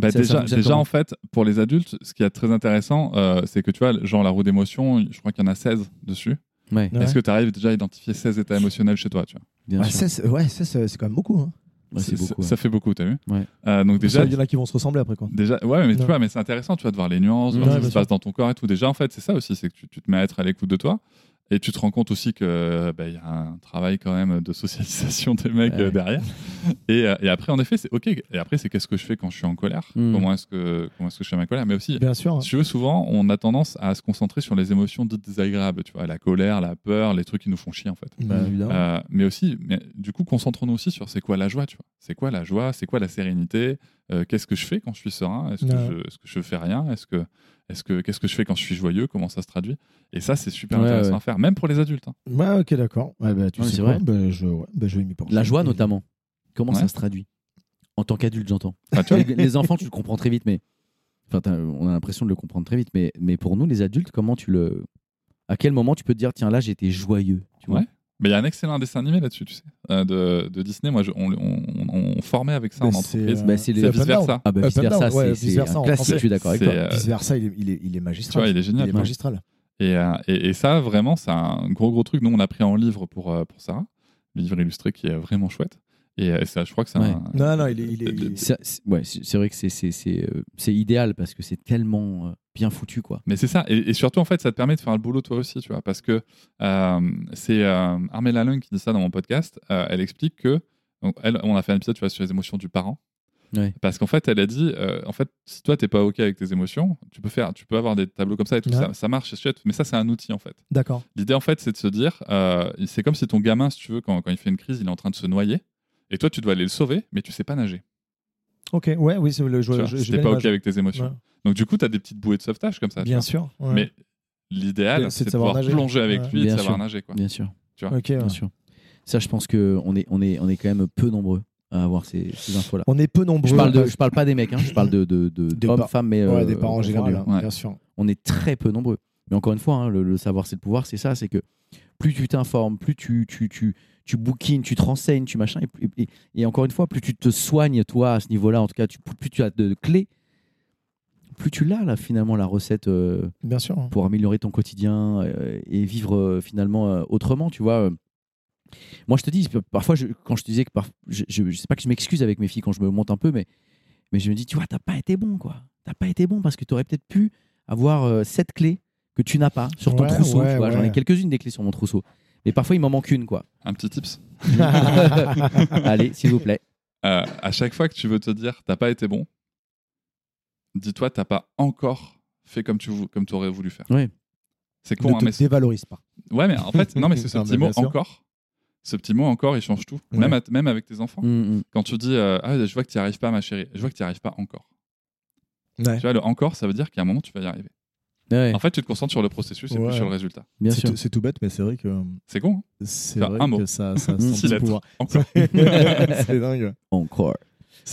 Bah, Ça- déjà, déjà en fait, pour les adultes, ce qui est très intéressant, euh, c'est que tu vois, genre la roue d'émotion, je crois qu'il y en a 16 dessus. Ouais, Ouais. Est-ce que tu arrives déjà à identifier 16 états émotionnels chez toi tu vois? bien Ouais, sûr. ça, c'est- ouais, ça, c'est c'est quand même beaucoup. hein. Ouais, c'est beaucoup. Ça fait beaucoup, t'as vu? Ouais. Euh, Donc déjà, Il y en a qui vont se ressembler après quoi. déjà, ouais, mais tu Ouais. vois, mais c'est intéressant, tu vois, de voir les nuances, voir ce qui se passe dans ton corps et tout. Déjà, en fait, c'est ça aussi, c'est que tu, tu te mets à être à l'écoute de toi. Et tu te rends compte aussi que bah, il y a un travail quand même de socialisation des mecs Ouais. euh, derrière. Et, euh, et après, en effet, c'est ok. Et après, c'est qu'est-ce que je fais quand je suis en colère? Mm. Comment est-ce que comment est-ce que je fais ma colère? Mais aussi, Bien sûr. hein. si tu veux, souvent, on a tendance à se concentrer sur les émotions dites désagréables, tu vois, la colère, la peur, les trucs qui nous font chier en fait. Bah. Euh, mais aussi, mais, du coup, concentrons-nous aussi sur c'est quoi la joie, tu vois. C'est quoi la joie? C'est quoi la sérénité? Euh, Qu'est-ce que je fais quand je suis serein? Est-ce que, Ouais. je, est-ce que je fais rien? Est-ce que, est-ce que, qu'est-ce que je fais quand je suis joyeux? Comment ça se traduit? Et ça, c'est super Ouais, intéressant ouais. à faire, même pour les adultes. hein. Ouais, ok, d'accord. Ouais, bah, tu sais c'est quoi? vrai. bah, je, ouais, bah, je vais m'y pencher. La joie, notamment. Comment Ouais. ça se traduit? En tant qu'adulte, j'entends. Vois, les, les enfants, tu le comprends très vite, mais. Enfin, on a l'impression de le comprendre très vite, mais, mais pour nous, les adultes, comment tu le. À quel moment tu peux te dire, tiens, là, j'étais joyeux tu vois? Ouais. Mais il y a un excellent dessin animé là-dessus, tu sais, euh, de, de Disney. Moi, je- on, on- on- on formait avec ça Bah, en c'est, entreprise. euh, Bah, c'est vice versa. Ah, bah, vice versa, ouais, c'est- versa un en classique, je suis d'accord avec C'est, toi. euh, Vice versa, il est, il est, il est magistral. Tu vois, il est génial. Il est magistral. Et, euh, et, et ça, vraiment, c'est un gros, gros truc. Nous, on l'a pris en livre pour, pour Sarah, le livre illustré qui est vraiment chouette. Et, euh, ça, je crois que c'est Ouais. un. Non, non, il est. Il est, il est- C'est ouais, vrai que c'est- c'est c'est, euh, c'est idéal parce que c'est tellement euh, bien foutu, quoi. Mais c'est ça. Et, et surtout, en fait, ça te permet de faire le boulot toi aussi, tu vois. Parce que euh, c'est euh, Armella Lung qui dit ça dans mon podcast. Euh, elle explique que. donc, elle, on a fait un épisode tu vois, sur les émotions du parent. Ouais. Parce qu'en fait, elle a dit, euh, en fait, si toi t'es pas ok avec tes émotions, tu peux faire, tu peux avoir des tableaux comme ça et tout Ouais. ça, ça marche, c'est chouette. Mais ça, c'est un outil en fait. D'accord. L'idée en fait, c'est de se dire, euh, c'est comme si ton gamin, si tu veux, quand, quand il fait une crise, il est en train de se noyer, et toi, tu dois aller le sauver, mais tu sais pas nager. Ok, ouais, oui, c'est le Tu vois, joueur. si t'es pas ok avec tes émotions. Donc du coup, tu as des petites bouées de sauvetage comme ça. tu Bien vois. sûr. ouais. Mais l'idéal, C'est de de pouvoir nager. plonger avec Ouais. lui et de savoir sûr. nager. Quoi. Bien sûr, Ok, ouais. bien sûr. Ça, je pense que on est, on est, on est quand même peu nombreux à avoir ces, ces infos-là. On est peu nombreux. Je parle, de, je parle pas des mecs, hein, je parle de, de, de- Des hommes, femmes, mais ouais, euh, des parents en général, Ouais. bien sûr. On est très peu nombreux. Mais encore une fois, hein, le, le savoir, c'est le pouvoir, c'est ça, c'est que plus tu t'informes, plus tu, tu, tu, tu bouquines, tu te renseignes, tu machin, et, et- et encore une fois, plus tu te soignes, toi, à ce niveau-là, en tout cas, tu, plus tu as de clés, plus tu l'as, là, finalement, la recette euh, Bien sûr. hein. pour améliorer ton quotidien euh, et vivre euh, finalement autrement, tu vois. Moi, je te dis, parfois, je- quand je te disais que par- je, je, je sais pas que je m'excuse avec mes filles quand je me monte un peu, mais, mais je me dis, tu vois, t'as pas été bon, quoi. T'as pas été bon parce que tu aurais peut-être pu avoir cette clé que tu n'as pas sur ton Ouais, trousseau. ouais. J'en ai quelques-unes des clés sur mon trousseau. Mais parfois, il m'en manque une, quoi. Un petit tips. (laughs) Allez, s'il vous plaît. Euh, à chaque fois que tu veux te dire t'as pas été bon, dis-toi t'as pas encore fait comme tu comme aurais voulu faire. Ouais. C'est con, ne hein, te mais dévalorise pas. ouais, mais en fait, non, mais c'est (laughs) ce Non, petit mot sûr. encore. Ce petit mot encore, il change tout. Ouais. Même, à- même avec tes enfants. Mm, mm. Quand tu dis euh, ah, je vois que tu n'y arrives pas, ma chérie, je vois que tu n'y arrives pas encore. Ouais. Tu vois, le encore, ça veut dire qu'à un moment, tu vas y arriver. Ouais, En fait, tu te concentres sur le processus et Ouais. plus sur le résultat. bien C'est sûr. tout, c'est tout bête, mais c'est vrai que C'est con. hein c'est vrai un mot. que ça, ça (laughs) pouvoir. (laughs) Encore. (laughs) c'est dingue. Encore.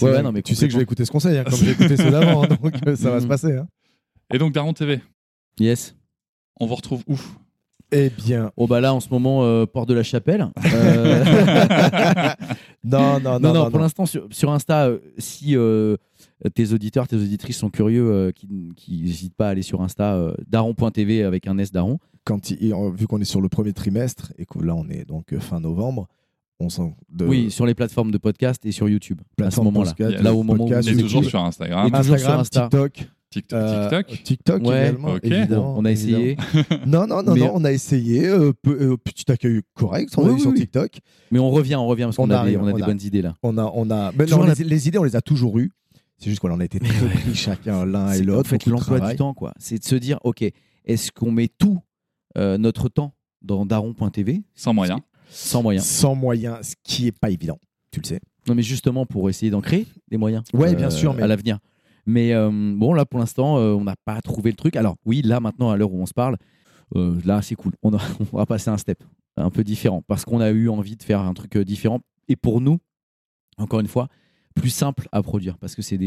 Ouais, ouais, non, mais tu sais que je vais écouter ce conseil, hein, comme j'ai écouté ceux d'avant, hein, donc euh, ça va se passer. hein. Et donc, Daron TV, Yes. on vous retrouve où? Eh bien. Oh, bah là, en ce moment, euh, Porte de la Chapelle. (laughs) non, non, non, non, Pour l'instant, sur, sur, Insta, si tes auditeurs, tes auditrices sont curieux, qui n'hésitent pas à aller sur Insta, daron.tv avec un S daron. Quand vu qu'on est sur le premier trimestre et que là, on est donc fin novembre, oui, sur les plateformes de podcast et sur YouTube. à ce moment-là. Là, au moment où on est toujours sur Instagram. Instagram, TikTok. TikTok, euh, TikTok, également, évidemment, On a essayé. (laughs) non, non, non, non, on a essayé. Euh, euh, petit accueil correct, on a eu sur TikTok. Mais on revient, on revient parce qu'on a, des, on a des bonnes idées là. On a, on a. les, idées, on les a toujours eues. C'est juste qu'on en a été (laughs) très pris chacun l'un et l'autre. En fait, l'emploi du temps, quoi. C'est de se dire, ok, est-ce qu'on met tout notre temps dans daron.tv Sans moyens. Sans moyens. Sans moyens, ce qui est pas évident, tu le sais. Non, mais justement pour essayer d'en créer des moyens. Ouais, bien sûr, mais... à l'avenir. Mais euh, bon, là pour l'instant, euh, on n'a pas trouvé le truc. Alors oui, là maintenant, à l'heure où on se parle, euh, là c'est cool. On, (laughs) on, va passer un step un peu différent parce qu'on a eu envie de faire un truc différent. Et pour nous, encore une fois, plus simple à produire parce que c'est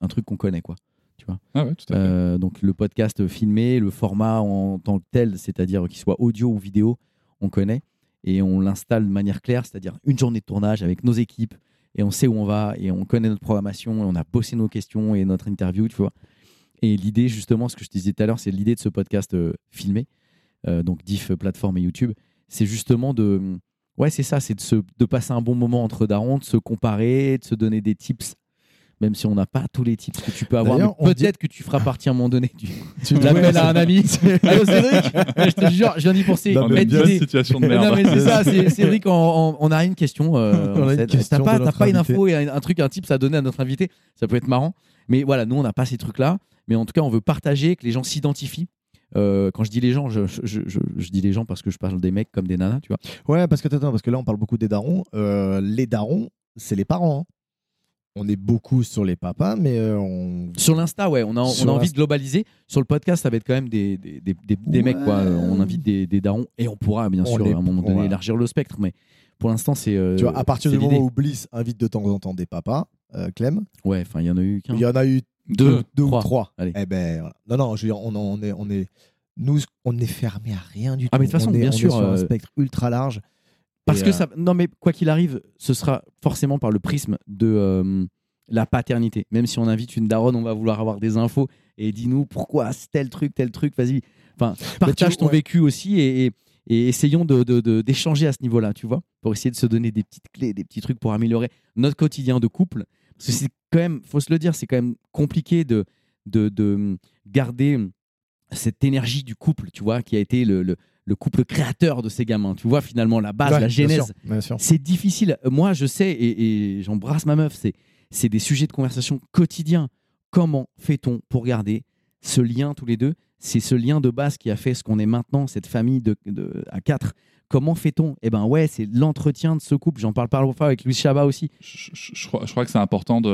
un truc qu'on connaît, quoi. Tu vois? Ah ouais, tout à fait. donc le podcast filmé, le format en tant que tel, c'est-à-dire qu'il soit audio ou vidéo, on connaît et on l'installe de manière claire, c'est-à-dire une journée de tournage avec nos équipes et on sait où on va et on connaît notre programmation et on a bossé nos questions et notre interview, tu vois. Et l'idée, justement, ce que je te disais tout à l'heure, c'est l'idée de ce podcast euh, filmé, euh, donc diff plateforme et YouTube, c'est justement de, ouais, c'est ça, c'est de, de passer un bon moment entre darons, de se comparer, de se donner des tips même si on n'a pas tous les tips que tu peux avoir. Peut-être que tu feras partie à un moment donné. Du... Tu (laughs) l'appelles à un ami. (laughs) Allô Cédric Je te jure, je viens d'y penser. Non, mais situation de merde. c'est ça, (laughs) Cédric, on, a une question. Euh, T'as pas, pas une info et un, truc, un tips à donner à notre invité? Ça peut être marrant. Mais voilà, nous, on n'a pas ces trucs-là. Mais en tout cas, on veut partager, que les gens s'identifient. Euh, quand je dis les gens, je, je, je, dis les gens parce que je parle des mecs comme des nanas, tu vois. Ouais, parce que, attends, parce que là, on parle beaucoup des darons. Euh, les darons, c'est les parents. Hein on est beaucoup sur les papas, mais euh, on... Sur l'Insta, ouais, on a, on a envie de globaliser. Sur le podcast, ça va être quand même des, des, des, des mecs, quoi. On invite des, des, darons et on pourra, bien sûr, à un moment donné, élargir le spectre. Mais pour l'instant, c'est. Euh, tu vois, à partir du moment où Bliss invite de temps en temps des papas, euh, Clem. Ouais, enfin, il y en a eu qu'un. Il y en a eu deux, deux, ou trois. Eh ben, voilà. Non, non, je veux dire, on, on, est, on est. Nous, on est fermé à rien du tout. Ah, mais de toute façon, bien sûr. sur un spectre ultra large. Parce que ça. Non, mais quoi qu'il arrive, ce sera forcément par le prisme de la paternité. Même si on invite une daronne, on va vouloir avoir des infos et dis-nous pourquoi tel truc, tel truc, vas-y. Enfin, partage ton vécu aussi et, essayons d'échanger de, à ce niveau-là, tu vois, pour essayer de se donner des petites clés, des petits trucs pour améliorer notre quotidien de couple. Parce que c'est quand même, faut se le dire, c'est quand même compliqué de, de, garder cette énergie du couple, tu vois, qui a été le, couple créateur de ces gamins. Tu vois, finalement, la base, la genèse. C'est difficile. Moi, je sais, et, et j'embrasse ma meuf, c'est des sujets de conversation quotidiens. Comment fait-on pour garder ce lien tous les deux? C'est ce lien de base qui a fait ce qu'on est maintenant, cette famille de, à quatre. Comment fait-on? Eh ben ouais, c'est l'entretien de ce couple. J'en parle parfois avec Louis Chabat aussi. Je, crois, que c'est important de,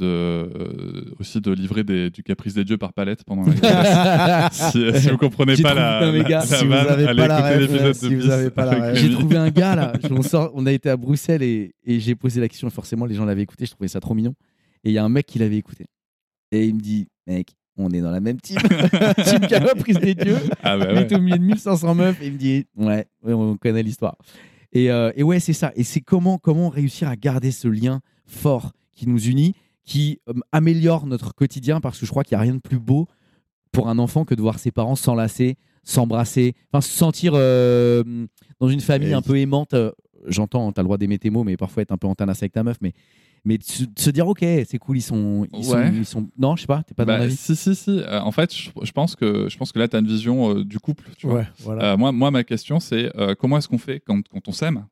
euh, aussi de livrer du caprice des dieux par palette pendant la (laughs) si, si vous comprenez pas la, si vous n'avez pas la si vous avez pas la J'ai trouvé un gars là. On, sort, on a été à Bruxelles et, et j'ai posé la question. Forcément, les gens l'avaient écouté. Je trouvais ça trop mignon. Et il y a un mec qui l'avait écouté. Et il me dit, mec, on est dans la même team. (laughs) team prise des dieux. Ah bah ouais. Il est au milieu de 1500 meufs et il me dit Ouais, on connaît l'histoire. Et, euh, et, ouais, c'est ça. Et c'est comment, comment réussir à garder ce lien fort qui nous unit, qui euh, améliore notre quotidien parce que je crois qu'il n'y a rien de plus beau pour un enfant que de voir ses parents s'enlacer, s'embrasser, enfin se sentir euh, dans une famille un peu aimante. J'entends, tu as le droit d'aimer tes mots, mais parfois être un peu en avec ta meuf, mais mais de se, dire ok c'est cool ils sont ils, sont, ils sont non je sais pas t'es pas dans bah, la vie. si si si. Euh, en fait je, pense que je pense que là tu as une vision euh, du couple tu vois. Euh, moi moi ma question c'est comment est-ce qu'on fait quand, quand on s'aime?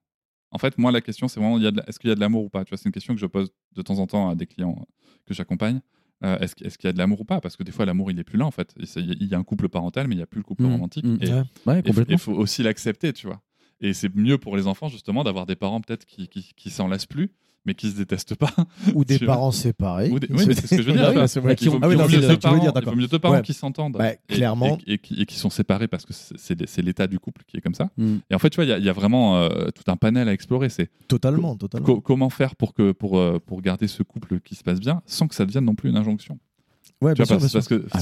En fait moi la question c'est vraiment est-ce qu'il y a de l'amour ou pas? Tu vois c'est une question que je pose de temps en temps à des clients que j'accompagne. Est-ce est qu'il y a de l'amour ou pas? Parce que des fois, l'amour, il est plus là, en fait. Il y a un couple parental, mais il n'y a plus le couple mmh, romantique. Mmh. et il faut aussi l'accepter, tu vois. Et c'est mieux pour les enfants, justement, d'avoir des parents peut-être qui, qui, qui s'en laissent plus mais qui se détestent pas. (laughs) Ou des parents séparés. Oui, c'est ce que je veux dire. (laughs) Il vaut mieux deux parents qui s'entendent. clairement. Et, qui, sont séparés parce que c'est l'état du couple qui est comme ça. Mm. Et en fait, tu vois, il y, a vraiment euh, tout un panel à explorer. C'est totalement, totalement. comment faire pour, que, pour, euh, pour garder ce couple qui se passe bien sans que ça devienne non plus une injonction Ouais, bien sûr, parce, que ah,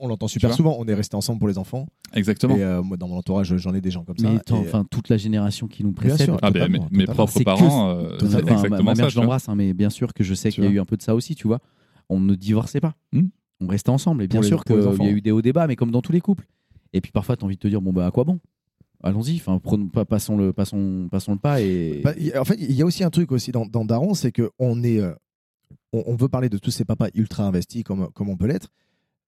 on l'entend super souvent. On est resté ensemble pour les enfants. Exactement. Et euh, moi, dans mon entourage, j'en ai des gens comme ça. Mais enfin, toute la génération qui nous précède. Ah, ben, mes, propres parents, euh, exactement ma mère, je l'embrasse, hein, mais bien sûr que je sais qu'il y a eu un peu de ça aussi, tu vois. On ne divorçait pas. Hmm. On restait ensemble. Et bien sûr qu'il y a eu des hauts débats, mais comme dans tous les couples. Et puis parfois, tu as envie de te dire, bon, bah, à quoi bon? Allons-y, enfin, passons le, passons, passons le pas. Et... Bah, en fait, il y a aussi un truc aussi dans, dans Daron, c'est qu'on est, euh, on, veut parler de tous ces papas ultra investis comme, comme on peut l'être,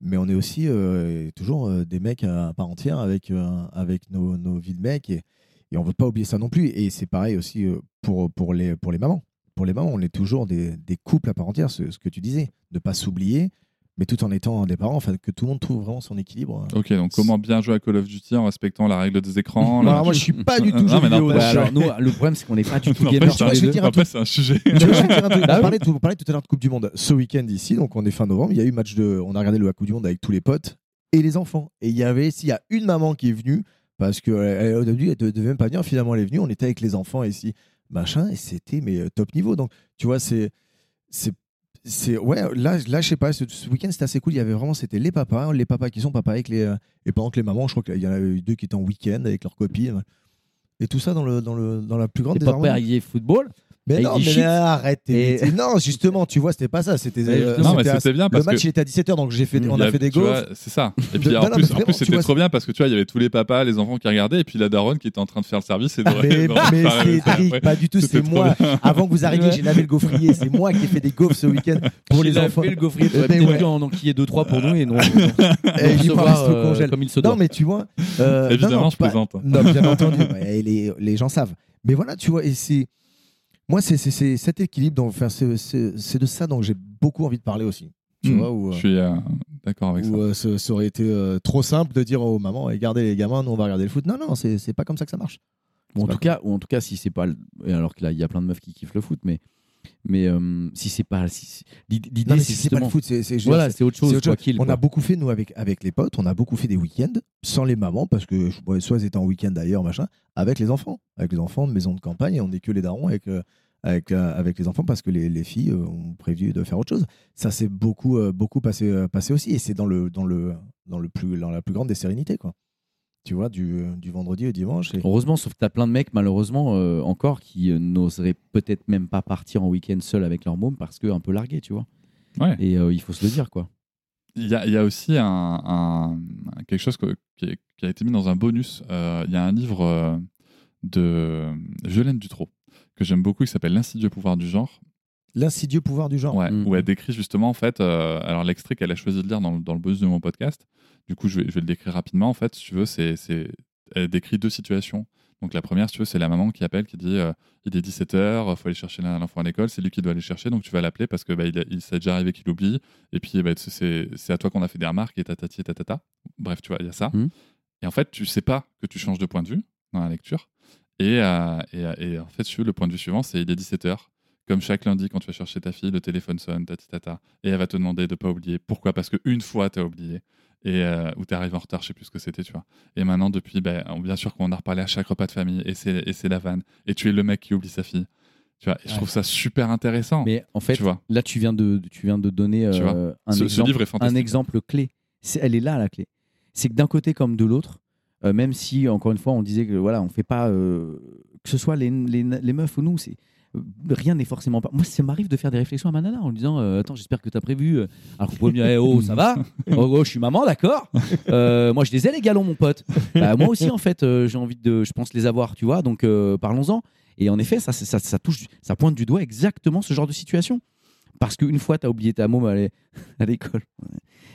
mais on est aussi euh, toujours euh, des mecs à part entière avec, avec nos, nos, vies de mecs et, et on veut pas oublier ça non plus. Et c'est pareil aussi pour, pour, les, pour les mamans. Pour les mamans, on est toujours des, couples à part entière, ce, ce que tu disais, de pas s'oublier, mais tout en étant des parents, enfin, que tout le monde trouve vraiment son équilibre. Ok, donc comment bien jouer à Call of Duty en respectant la règle des écrans Moi, je suis pas du (laughs) tout jeu vidéo. alors, nous, le problème, c'est qu'on n'est pas du (laughs) tout gamer. Après, c'est un sujet. (laughs) on, parlait tout, à l'heure de Coupe du Monde. Ce week-end ici, donc on est fin novembre, il y a eu match de. On a regardé le Coupe du Monde avec tous les potes et les enfants. Et il y avait, s'il y a une maman qui est venue, parce qu'au début, elle ne devait même pas venir, finalement, elle est venue, on était avec les enfants ici, machin, et c'était mais euh, top niveau. Donc, tu vois, c'est c'est c'est ouais là là je sais pas ce, week-end c'était assez cool. Il y avait vraiment c'était les papas les papas qui sont papas avec les euh, et pendant que les mamans je crois qu'il y en a eu deux qui étaient en week-end avec leurs copines et tout ça dans le dans le dans la plus grande des papas football mais non, mais arrêtez. (laughs) Non, justement, tu vois, c'était pas ça. C'était euh, non, mais c'était bien parce le match il était à 17h, donc j'ai fait, on a, fait des gaufres. C'est ça. Et (laughs) puis en plus, c'était trop bien parce que tu vois, il y avait tous les papas, les enfants qui regardaient, et puis la daronne qui était en train de faire le service. Et mais, mais (laughs) pas du tout. C'est moi. Avant que vous arriviez, j'ai lavé le gaufrier. C'est moi qui ai fait des gaufres ce week-end pour les enfants. le gaufrier. En enquiller deux trois pour nous et non. Euh, comme il se doit. Non, mais tu vois. Euh, Évidemment, je plaisante. Non, bien entendu. Les gens savent. Mais voilà, tu vois, et c'est moi, c'est cet équilibre. Donc, enfin, c'est de ça dont j'ai beaucoup envie de parler aussi. Tu hmm. vois, où, je suis euh, d'accord avec où, ça. Euh, ça aurait été euh, trop simple de dire aux mamans regardez les gamins, nous on va regarder le foot. Non, non, c'est pas comme ça que ça marche. en, tout cas, ou en tout cas, si c'est pas. Alors que là, il y a plein de meufs qui kiffent le foot, mais mais si c'est pas si, l'idée c'est pas le foot c'est voilà c'est autre chose, on a beaucoup fait nous avec avec les potes on a beaucoup fait des week-ends sans les mamans parce que soit elles étaient en week-end d'ailleurs machin avec les enfants avec les enfants de maison de campagne et on est que les darons avec avec, euh, avec les enfants parce que les, les, filles euh, ont prévu de faire autre chose. Ça s'est beaucoup, euh, beaucoup passé, passé aussi et c'est dans, le, dans, le, dans, le plus, dans la plus grande des sérénités. Quoi. Tu vois, du, du vendredi au dimanche. Heureusement, sauf que tu as plein de mecs, malheureusement, encore, qui n'oseraient peut-être même pas partir en week-end seul avec leur môme parce qu'un peu largué, tu vois. Ouais. Et il faut se le dire, quoi. Il y, a, il y a, aussi un, un, quelque chose qui, qui, a été mis dans un bonus. Il y a un livre de Jolène Dutro que j'aime beaucoup, qui s'appelle L'insidieux pouvoir du genre. L'insidieux pouvoir du genre. Ouais, mm. où elle décrit justement, en fait, euh, alors l'extrait qu'elle a choisi de lire dans, dans le buzz de mon podcast, du coup, je vais, je vais, le décrire rapidement. En fait, si tu veux, c'est, elle décrit deux situations. Donc la première, si tu veux, c'est la maman qui appelle, qui dit euh, il est 17h, il faut aller chercher l'enfant à l'école, c'est lui qui doit aller chercher, donc tu vas l'appeler parce que bah, il, il s'est déjà arrivé qu'il oublie, et puis bah, c'est, c'est à toi qu'on a fait des remarques, et tatati et tatata. Bref, tu vois, il y a ça. Mm. Et en fait, tu sais pas que tu changes de point de vue dans la lecture. Euh, euh, et, en fait, le point de vue suivant, c'est il est 17h. Comme chaque lundi, quand tu vas chercher ta fille, le téléphone sonne, tata, et elle va te demander de ne pas oublier. Pourquoi? Parce qu'une fois, tu as oublié. Et euh, ou tu arrives en retard, je sais plus ce que c'était, tu vois. Et maintenant, depuis, ben, bien sûr qu'on a reparlé à chaque repas de famille, et c'est la vanne. Et tu es le mec qui oublie sa fille. Tu vois, et je trouve ça super intéressant. Mais en fait, tu vois. là, tu viens de, tu viens de donner un, exemple, un exemple clé. elle est là, la clé. C'est que d'un côté comme de l'autre, euh, même si, encore une fois, on disait que voilà, on fait pas, euh, que ce soit les, les, les meufs ou nous, c'est euh, rien n'est forcément pas. Moi, ça m'arrive de faire des réflexions à ma nana en lui disant Attends, j'espère que tu as prévu. Alors qu'on pourrait me dire eh, Oh, ça va (laughs) oh, oh, je suis maman, d'accord. moi, je les ai, les galons, mon pote. Bah, moi aussi, en fait, j'ai envie de, je pense, les avoir, tu vois. Donc, parlons-en. Et en effet, ça, ça, ça, touche, ça pointe du doigt exactement ce genre de situation. Parce qu'une fois, tu as oublié ta môme (laughs) à l'école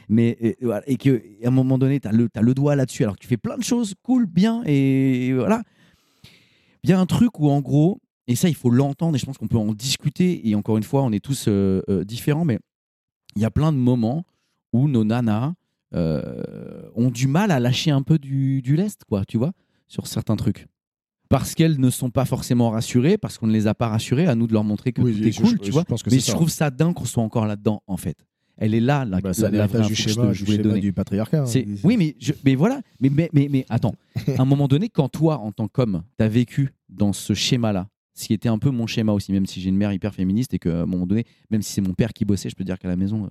mais et, et qu'à un moment donné, tu as le, as le doigt là-dessus, alors que tu fais plein de choses cool, bien, et, voilà. Il y a un truc où, en gros, et ça, il faut l'entendre, et je pense qu'on peut en discuter, et encore une fois, on est tous euh, euh, différents, mais il y a plein de moments où nos nanas euh, ont du mal à lâcher un peu du, du lest, quoi, tu vois, sur certains trucs parce qu'elles ne sont pas forcément rassurées, parce qu'on ne les a pas rassurées, à nous de leur montrer que tout est cool, tu vois. mais je trouve ça dingue qu'on soit encore là-dedans, en fait. Elle est là, la, bah, ça la, du schéma, je voulais donner. du patriarcat. Hein. Oui, mais, mais voilà. Mais, mais, mais, mais attends, (laughs) à un moment donné, quand toi, en tant qu'homme, tu as vécu dans ce schéma-là, ce qui était un peu mon schéma aussi, même si j'ai une mère hyper féministe et qu'à un moment donné, même si c'est mon père qui bossait, je peux dire qu'à la maison, euh,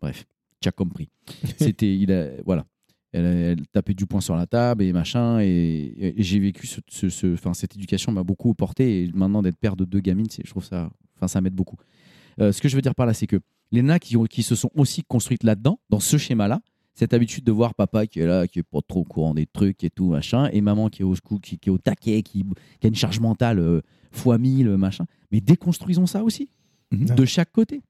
Bref, tu as compris. (laughs) C'était, il a, voilà. Elle, tapait du poing sur la table et machin. Et, j'ai vécu ce, ce, cette éducation m'a beaucoup porté. Et maintenant, d'être père de deux gamines, je trouve ça, enfin, ça m'aide beaucoup. Euh, ce que je veux dire par là, c'est que les nains qui, qui se sont aussi construites là-dedans, dans ce schéma-là, cette habitude de voir papa qui est là, qui est pas trop au courant des trucs et tout, machin, et maman qui est au, qui, qui est au taquet, qui, qui, a une charge mentale euh, fois mille, machin. Mais déconstruisons ça aussi, mhm. de chaque côté.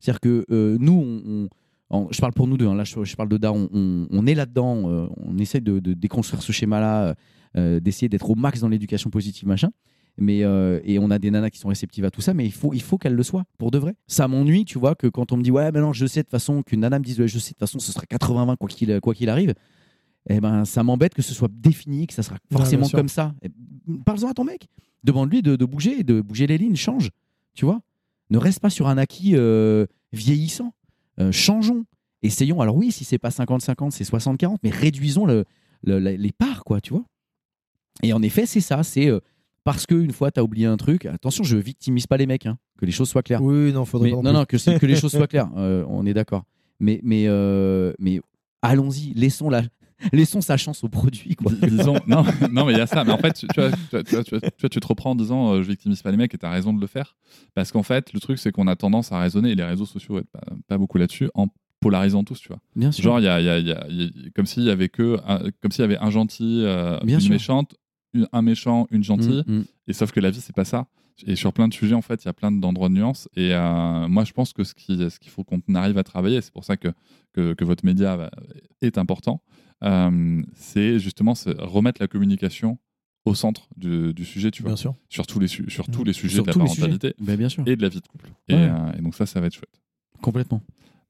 C'est-à-dire que euh, nous, on, je parle pour nous deux, hein, là je, parle de Daron, on, est là-dedans, euh, on essaie de, de, déconstruire ce schéma-là, d'essayer d'être au max dans l'éducation positive, machin. Mais, euh, et on a des nanas qui sont réceptives à tout ça, mais il faut, il faut qu'elles le soient, pour de vrai. Ça m'ennuie, tu vois, que quand on me dit, ouais, mais non, je sais de toute façon, qu'une nana me dise, ouais, je sais de toute façon, ce sera 80-20 quoi qu'il quoi qu'il arrive. Eh ben, ça m'embête que ce soit défini, que ça sera forcément comme ça. Parle-en à ton mec. Demande-lui de, de, bouger, de bouger les lignes, change. Tu vois Ne reste pas sur un acquis euh, vieillissant. Euh, changeons. Essayons. Alors oui, si c'est pas 50-50, c'est 60-40, mais réduisons le, les parts, quoi, tu vois Et en effet, c'est ça. C'est parce qu'une fois tu as oublié un truc, attention, je victimise pas les mecs, hein, que les choses soient claires. Oui, non, faudrait non, non, que, que les choses soient (laughs) claires, euh, on est d'accord. Mais, mais, euh, mais allons-y, laissons la, laissons sa chance au produit. Quoi. Disons, non, (laughs) non, mais il y a ça. Mais en fait, tu, vois, tu, tu, te reprends en disant euh, je victimise pas les mecs et tu as raison de le faire. Parce qu'en fait, le truc, c'est qu'on a tendance à raisonner, et les réseaux sociaux, pas, pas beaucoup là-dessus, en polarisant tous, tu vois. Bien sûr. Genre, il y a, y a, y a, comme s'il y avait que, comme s'il y avait un gentil, une méchante, un méchant, une gentille. Mm, mm. Et sauf que la vie, c'est pas ça. Et sur plein de sujets, en fait, il y a plein d'endroits de nuances. Et euh, moi, je pense que ce qu'il ce qu'il faut qu'on arrive à travailler, c'est pour ça que, que, votre média est important, euh, c'est justement remettre la communication au centre du, sujet, tu vois. Bien sûr. Sur tous les, sur tous les sujets de la parentalité ben, bien sûr. et de la vie de couple. Et, euh, et, donc ça, ça va être chouette. Complètement.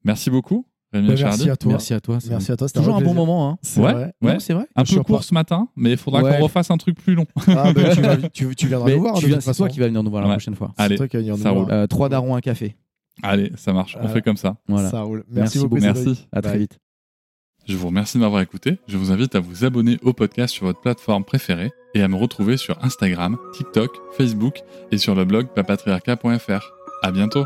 Merci beaucoup. Bah, merci à toi. Merci à toi. Merci à toi. Toujours un, bon moment. Hein. C'est ouais, vrai. c'est vrai. Un peu court ce matin, mais il faudra qu'on refasse un truc plus long. Ah, bah, tu, (laughs) tu, viendras nous voir. C'est toi qui vas venir nous voir la prochaine fois. Allez, ça roule. Euh, trois darons, un café. Allez, ça marche. On fait comme ça. Voilà. Ça roule. Merci, beaucoup. Merci. À très vite. Je vous remercie de m'avoir écouté. Je vous invite à vous abonner au podcast sur votre plateforme préférée et à me retrouver sur Instagram, TikTok, Facebook et sur le blog papatriarca.fr. À bientôt.